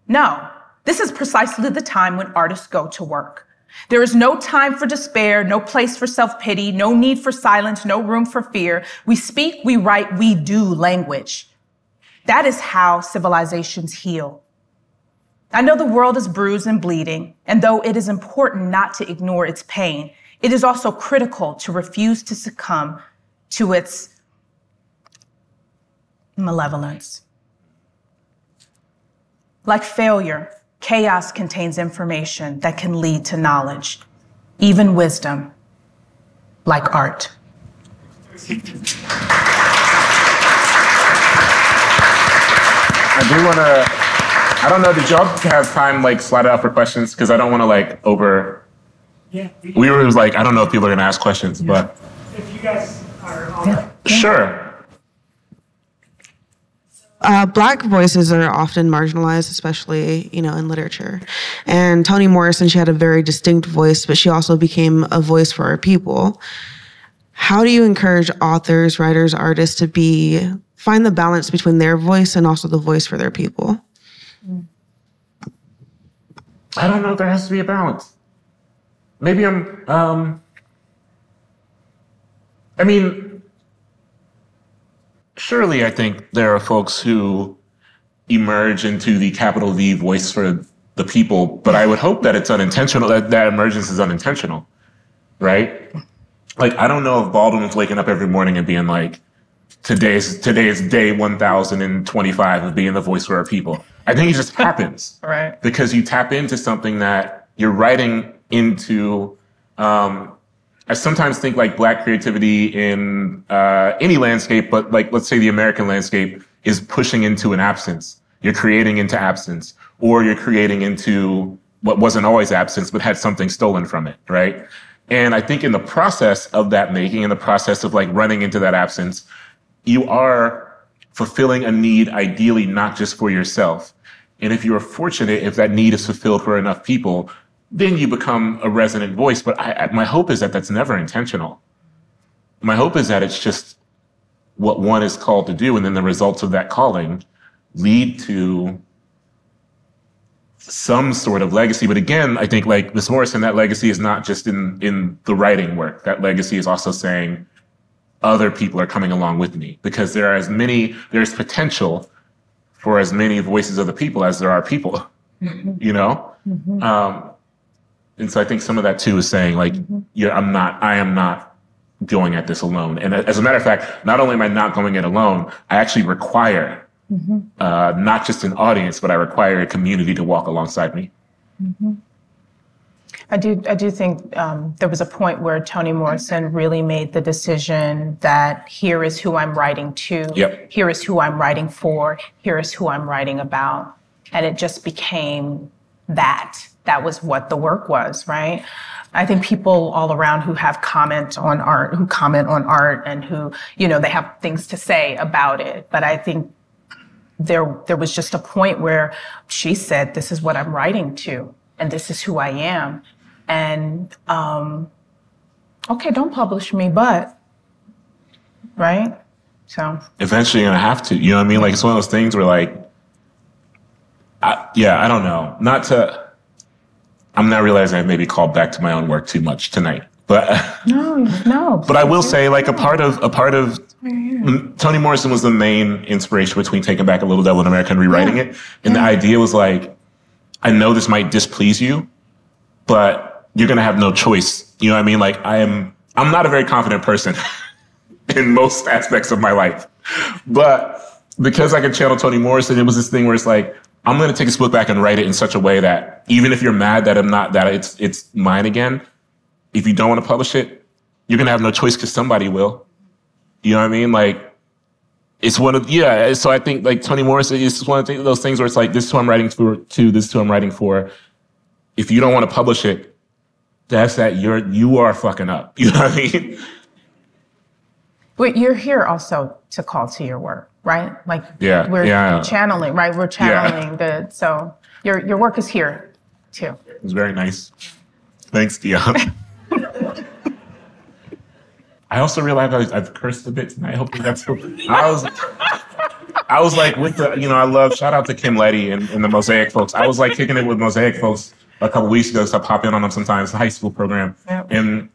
No, this is precisely the time when artists go to work. There is no time for despair, no place for self-pity, no need for silence, no room for fear. We speak, we write, we do language. That is how civilizations heal. I know the world is bruised and bleeding, and though it is important not to ignore its pain, it is also critical to refuse to succumb to its malevolence. Like failure, Chaos contains information that can lead to knowledge, even wisdom, like art. I do want to. I don't know. Did y'all have time like slide out for questions? Because I don't want to like over Yeah. We were like, I don't know if people are going to ask questions, but If you guys are on sure. Uh, black voices are often marginalized, especially you know in literature. And Toni Morrison, she had a very distinct voice, but she also became a voice for our people. How do you encourage authors, writers, artists to be find the balance between their voice and also the voice for their people? I don't know there has to be a balance. Maybe I'm, um, I mean, surely I think there are folks who emerge into the capital V voice for the people, but I would hope that it's unintentional, that that emergence is unintentional, right? Like, I don't know if Baldwin was waking up every morning and being like, today's, today is day 1025 of being the voice for our people. I think it just [laughs] happens Right. because you tap into something that you're writing into. Um, I sometimes think like black creativity in uh, any landscape, but like let's say the American landscape is pushing into an absence. You're creating into absence, or you're creating into what wasn't always absence, but had something stolen from it, right? And I think in the process of that making, in the process of like running into that absence, you are fulfilling a need ideally not just for yourself. And if you are fortunate, if that need is fulfilled for enough people, then you become a resonant voice. But I, my hope is that that's never intentional. My hope is that it's just what one is called to do, and then the results of that calling lead to some sort of legacy. But again, I think like Miss Morrison, that legacy is not just in in the writing work. That legacy is also saying other people are coming along with me because there are as many there's potential for as many voices of the people as there are people [laughs] you know um, and so i think some of that too is saying like yeah i'm not i am not going at this alone and as a matter of fact not only am i not going it alone i actually require uh, not just an audience but i require a community to walk alongside me I do. I do think um, there was a point where Toni Morrison really made the decision that here is who I'm writing to. Yep. Here is who I'm writing for. Here is who I'm writing about, and it just became that. That was what the work was, right? I think people all around who have comment on art, who comment on art, and who you know they have things to say about it. But I think there there was just a point where she said, "This is what I'm writing to, and this is who I am." And um, okay, don't publish me, but right. So eventually you're gonna have to. You know what I mean? Like it's one of those things where like, I, yeah, I don't know. Not to. I'm not realizing I maybe called back to my own work too much tonight, but [laughs] no, no. but I will say like a part of a part of Toni Morrison was the main inspiration between taking back a little devil in America and rewriting it. And the idea was like, I know this might displease you, but you're gonna have no choice. You know what I mean? Like I am. I'm not a very confident person. [laughs] in most aspects of my life. But because I could channel Toni Morrison, it was this thing where it's like, I'm gonna take this book back and write it in such a way that even if you're mad that I'm not that it's it's mine again, if you don't want to publish it, you're gonna have no choice because somebody will. You know what I mean? Like it's one of yeah. So I think like Toni Morrison is one of those things where it's like this is who I'm writing for to, this is who I'm writing for. If you don't want to publish it, that's that you're you are fucking up. [laughs] You know what I mean? But you're here also to call to your work, right? Like Yeah, we're yeah. channeling, right? We're channeling the so your your work is here too. It was very nice. Thanks, Dionne. [laughs] I also realized I, I've cursed a bit tonight. I hope that's cool. I was, I was like with the, you know, I love. Shout out to Kim Letty and, and the Mosaic folks. I was like kicking it with Mosaic folks a couple weeks ago. So I pop in on them sometimes. The high school program, Yep. and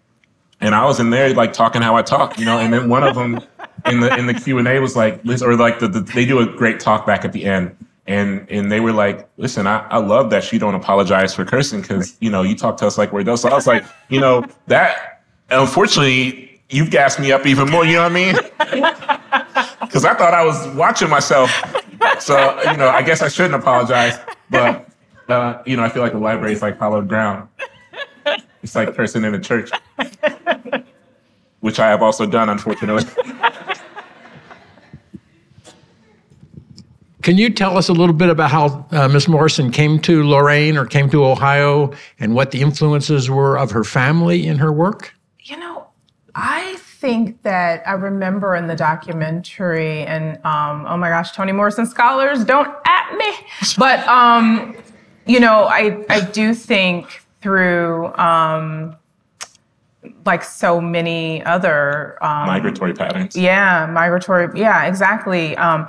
and I was in there like talking how I talk, you know. And then one of them in the in the Q and A was like, or like the, the they do a great talk back at the end. And and they were like, listen, I, I love that she don't apologize for cursing because you know you talk to us like we're those. So I was like, you know that unfortunately you've gassed me up even more. You know what I mean? [laughs] Because I thought I was watching myself. So you know, I guess I shouldn't apologize. But uh, you know, I feel like the library is like hollowed ground. It's like cursing in a church, which I have also done, unfortunately. [laughs] Can you tell us a little bit about how uh, Miss Morrison came to Lorain or came to Ohio and what the influences were of her family in her work? You know, I think that I remember in the documentary, and um, oh my gosh, Toni Morrison scholars, don't at me. [laughs] But um, you know, I I do think through um, like so many other um, Migratory patterns. yeah, migratory. Yeah, exactly. Um,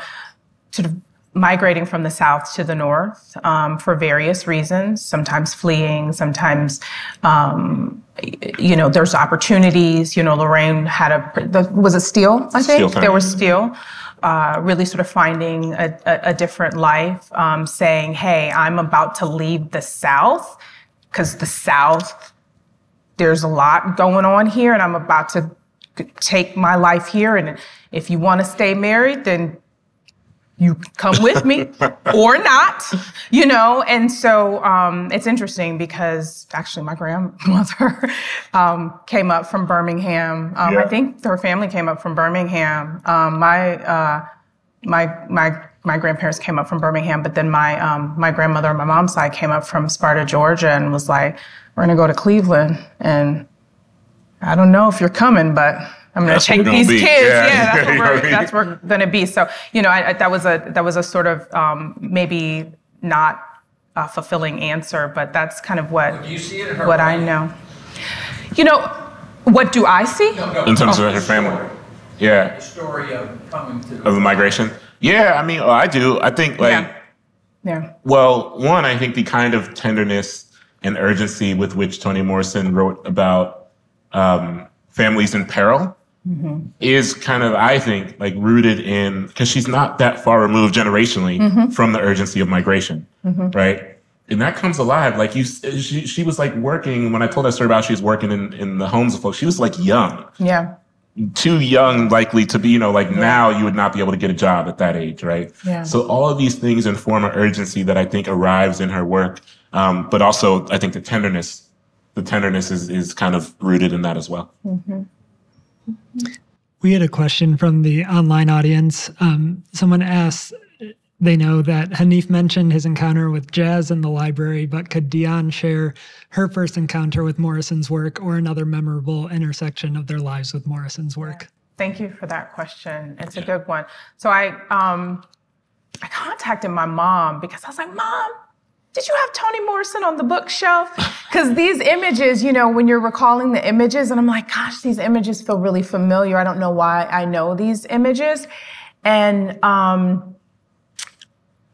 sort of migrating from the south to the north um, for various reasons. Sometimes fleeing. Sometimes, um, you know, there's opportunities. You know, Lorain had a the, was it steel? I think Steel there was steel. Uh, really sort of finding a, a, a different life, um, saying, "Hey, I'm about to leave the South because the South there's a lot going on here and I'm about to g- take my life here. And if you want to stay married, then you come with me [laughs] or not, you know? And so um, it's interesting because actually my grandmother [laughs] um, came up from Birmingham. Um, I think her family came up from Birmingham. Um, my, uh, my, my, my grandparents came up from Birmingham, but then my um, my grandmother on my mom's side came up from Sparta, Georgia, and was like, "We're gonna go to Cleveland, and I don't know if you're coming, but I'm gonna That's take these be. kids. Yeah. Yeah, that's You where [laughs] we're, what that's where we're gonna be. So you know, I, I, that was a that was a sort of um, maybe not a fulfilling answer, but that's kind of what you see it in her what I know. You know, what do I see? In terms of her family. Yeah. The story of coming to Of the migration. Yeah, I mean, oh, I do. I think like Yeah. Yeah. Well, one, I think the kind of tenderness and urgency with which Toni Morrison wrote about um, families in peril Mm-hmm. is kind of, I think, like rooted in because she's not that far removed generationally mm-hmm. from the urgency of migration, mm-hmm. right? And that comes alive. Like you, she, she was like working when I told that story about she was working in, in the homes of folks. She was like young, Yeah. too young likely to be, you know, like now you would not be able to get a job at that age, right? Yeah. So all of these things inform an urgency that I think arrives in her work. Um, but also I think the tenderness, the tenderness is, is kind of rooted in that as well. We had a question from the online audience. Um, someone asked, they know that Hanif mentioned his encounter with jazz in the library, but could Dionne share her first encounter with Morrison's work or another memorable intersection of their lives with Morrison's work? Thank you for that question. It's a good one. So I um, I contacted my mom because I was like, Mom, did you have Toni Morrison on the bookshelf? Because these images, you know, when you're recalling the images, and I'm like, gosh, these images feel really familiar. I don't know why I know these images. And um,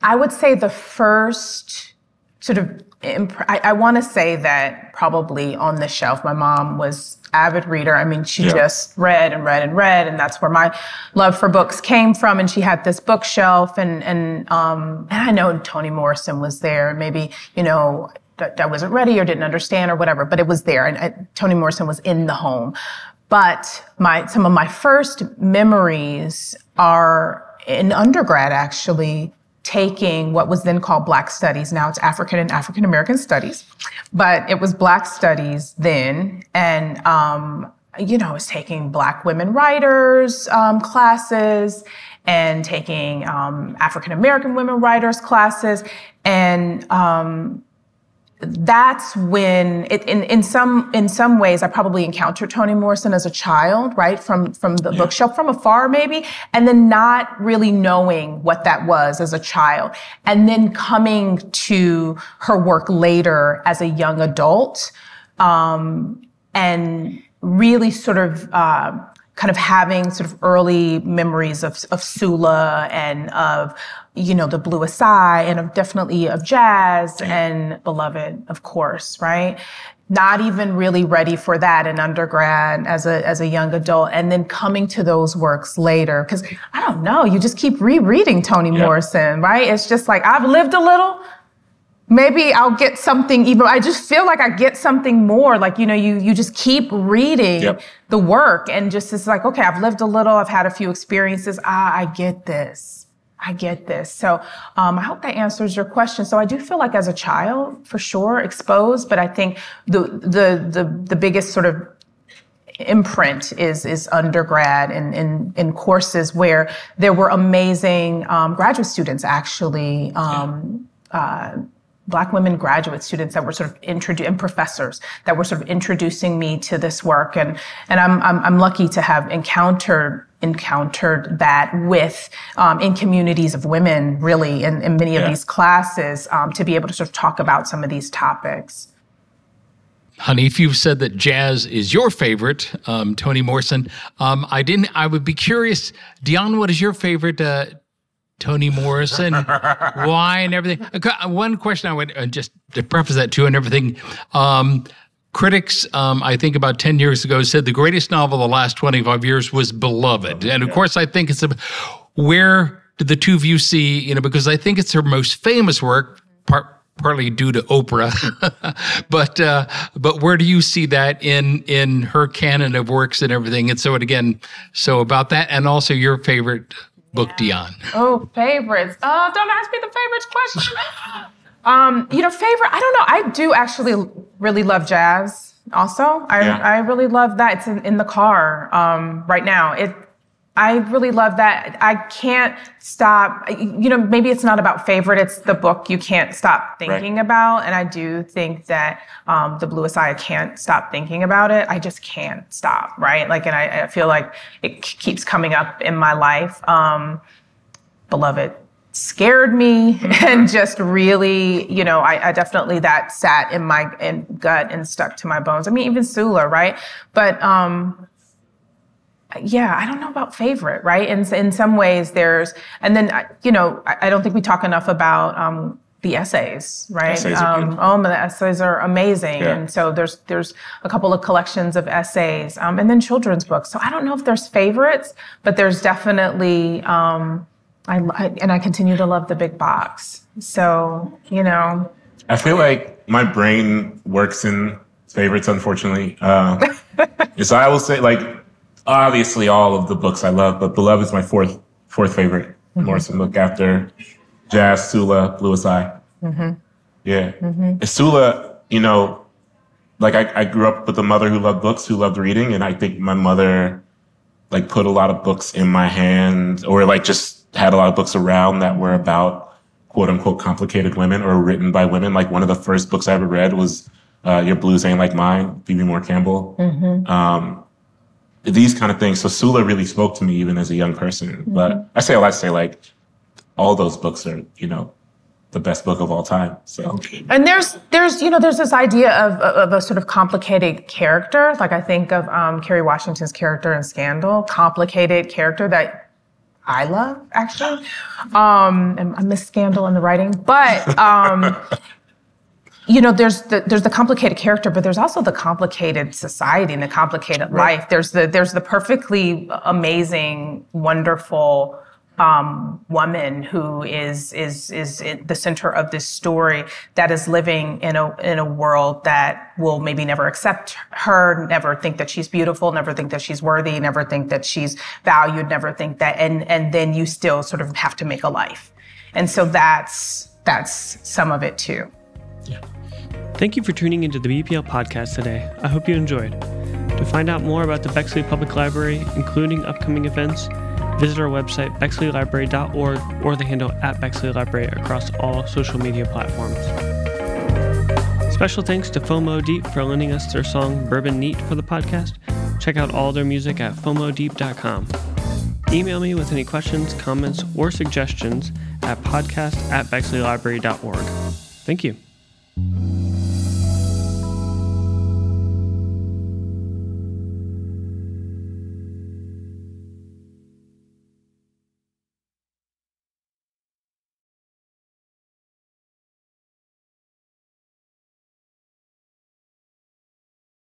I would say the first sort of, imp- I, I want to say that probably on the shelf, my mom was avid reader. I mean, she Yeah. just read and read and read, and that's where my love for books came from. And she had this bookshelf, and and um, and I know Toni Morrison was there. Maybe you know that I wasn't ready or didn't understand or whatever, but it was there, and I, Toni Morrison was in the home. But my some of my first memories are in undergrad, actually taking what was then called Black Studies. Now it's African and African American Studies, but it was Black Studies then, and um, you know, was taking Black women writers um, classes and taking um, African American women writers classes, and um, that's when it, in, in some in some ways I probably encountered Toni Morrison as a child, right? From from the bookshelf from afar maybe, and then not really knowing what that was as a child. And then coming to her work later as a young adult, um, and really sort of uh, kind of having sort of early memories of, of Sula and of, you know, the Bluest Eye and of definitely of jazz and Beloved, of course, right? Not even really ready for that in undergrad as a, as a young adult. And then coming to those works later. Cause I don't know, you just keep rereading Toni Morrison, right? It's just like, I've lived a little, maybe I'll get something even I just feel like I get something more like you know you you just keep reading Yep. the work and just it's like okay I've lived a little I've had a few experiences ah I get this I get this so um, I hope that answers your question so I do feel like as a child for sure exposed but I think the the the the biggest sort of imprint is is undergrad and in, in, courses where there were amazing um, graduate students actually. Um, uh, black women graduate students that were sort of introduced and professors that were sort of introducing me to this work and and I'm I'm, I'm lucky to have encountered encountered that with um, in communities of women really in, in many of yeah. these classes um, to be able to sort of talk about some of these topics Hanif you've said that jazz is your favorite, um, Toni Morrison. Um, I didn't. I would be curious, Dionne. What is your favorite uh, Toni Morrison? [laughs] why and everything? One question I would uh, just to preface that too and everything. Um, critics, um, I think about 10 years ago, said the greatest novel of the last 25 years was Beloved. And of course, I think it's a, where did the two of you see, you know, because I think it's her most famous work, part, partly due to Oprah. [laughs] but uh, but where do you see that in in her canon of works and everything? And so and again, so about that, and also your favorite book, Dionne. Oh, favorites. Uh, don't ask me the favorites question. [laughs] um, you know, favorite. I don't know. I do actually really love jazz. Also, I yeah. I really love that. It's in, in the car um, right now. It I really love that. I can't stop. You know, maybe it's not about favorite. It's the book you can't stop thinking right. about. And I do think that um, the Bluest Eye, I can't stop thinking about it. I just can't stop. Right. Like, and I, I feel like it keeps coming up in my life. Um, Beloved scared me [laughs] mm-hmm. and just really, you know, I, I, definitely that sat in my in gut and stuck to my bones. I mean, even Sula, right? But um, yeah, I don't know about favorite, right? In in some ways, there's, and then you know, I, I don't think we talk enough about um, the essays, right? Essays um, oh, the essays are amazing, yeah. and so there's there's a couple of collections of essays, um, and then children's books. So I don't know if there's favorites, but there's definitely. Um, I, I and I continue to love the big box. So you know, I feel like my brain works in favorites, unfortunately. Uh, [laughs] so I will say, like obviously all of the books I love, but Beloved is my fourth fourth favorite mm-hmm. Morrison book after Jazz, Sula, Bluest Eye. Mm-hmm. Yeah, mm-hmm. Sula, you know, like I, I grew up with a mother who loved books, who loved reading, and I think my mother like put a lot of books in my hand, or like just had a lot of books around that were about quote unquote complicated women or written by women. Like one of the first books I ever read was uh, Your Blues Ain't Like Mine, Bebe Moore Campbell. Mm-hmm. Um, these kind of things. So Sula really spoke to me even as a young person. Mm-hmm. But I say all I say like all those books are, you know, the best book of all time. So and there's there's you know there's this idea of of a sort of complicated character. Like I think of um, Kerry Washington's character in Scandal, complicated character that I love actually. Um, I miss Scandal in the writing, but um, [laughs] you know there's the there's the complicated character but there's also the complicated society and the complicated right. life there's the there's the perfectly amazing wonderful um, woman who is is is the center of this story that is living in a in a world that will maybe never accept her, never think that she's beautiful, never think that she's worthy, never think that she's valued, never think that, and and then you still sort of have to make a life, and so that's that's some of it too. Yeah. Thank you for tuning into the BPL podcast today. I hope you enjoyed. To find out more about the Bexley Public Library, including upcoming events, visit our website, bexleylibrary.org, or the handle at Bexley Library across all social media platforms. Special thanks to FOMO Deep for lending us their song Bourbon Neat for the podcast. Check out all their music at FOMODeep.com. Email me with any questions, comments, or suggestions at podcast at bexleylibrary.org. Thank you. Thank you.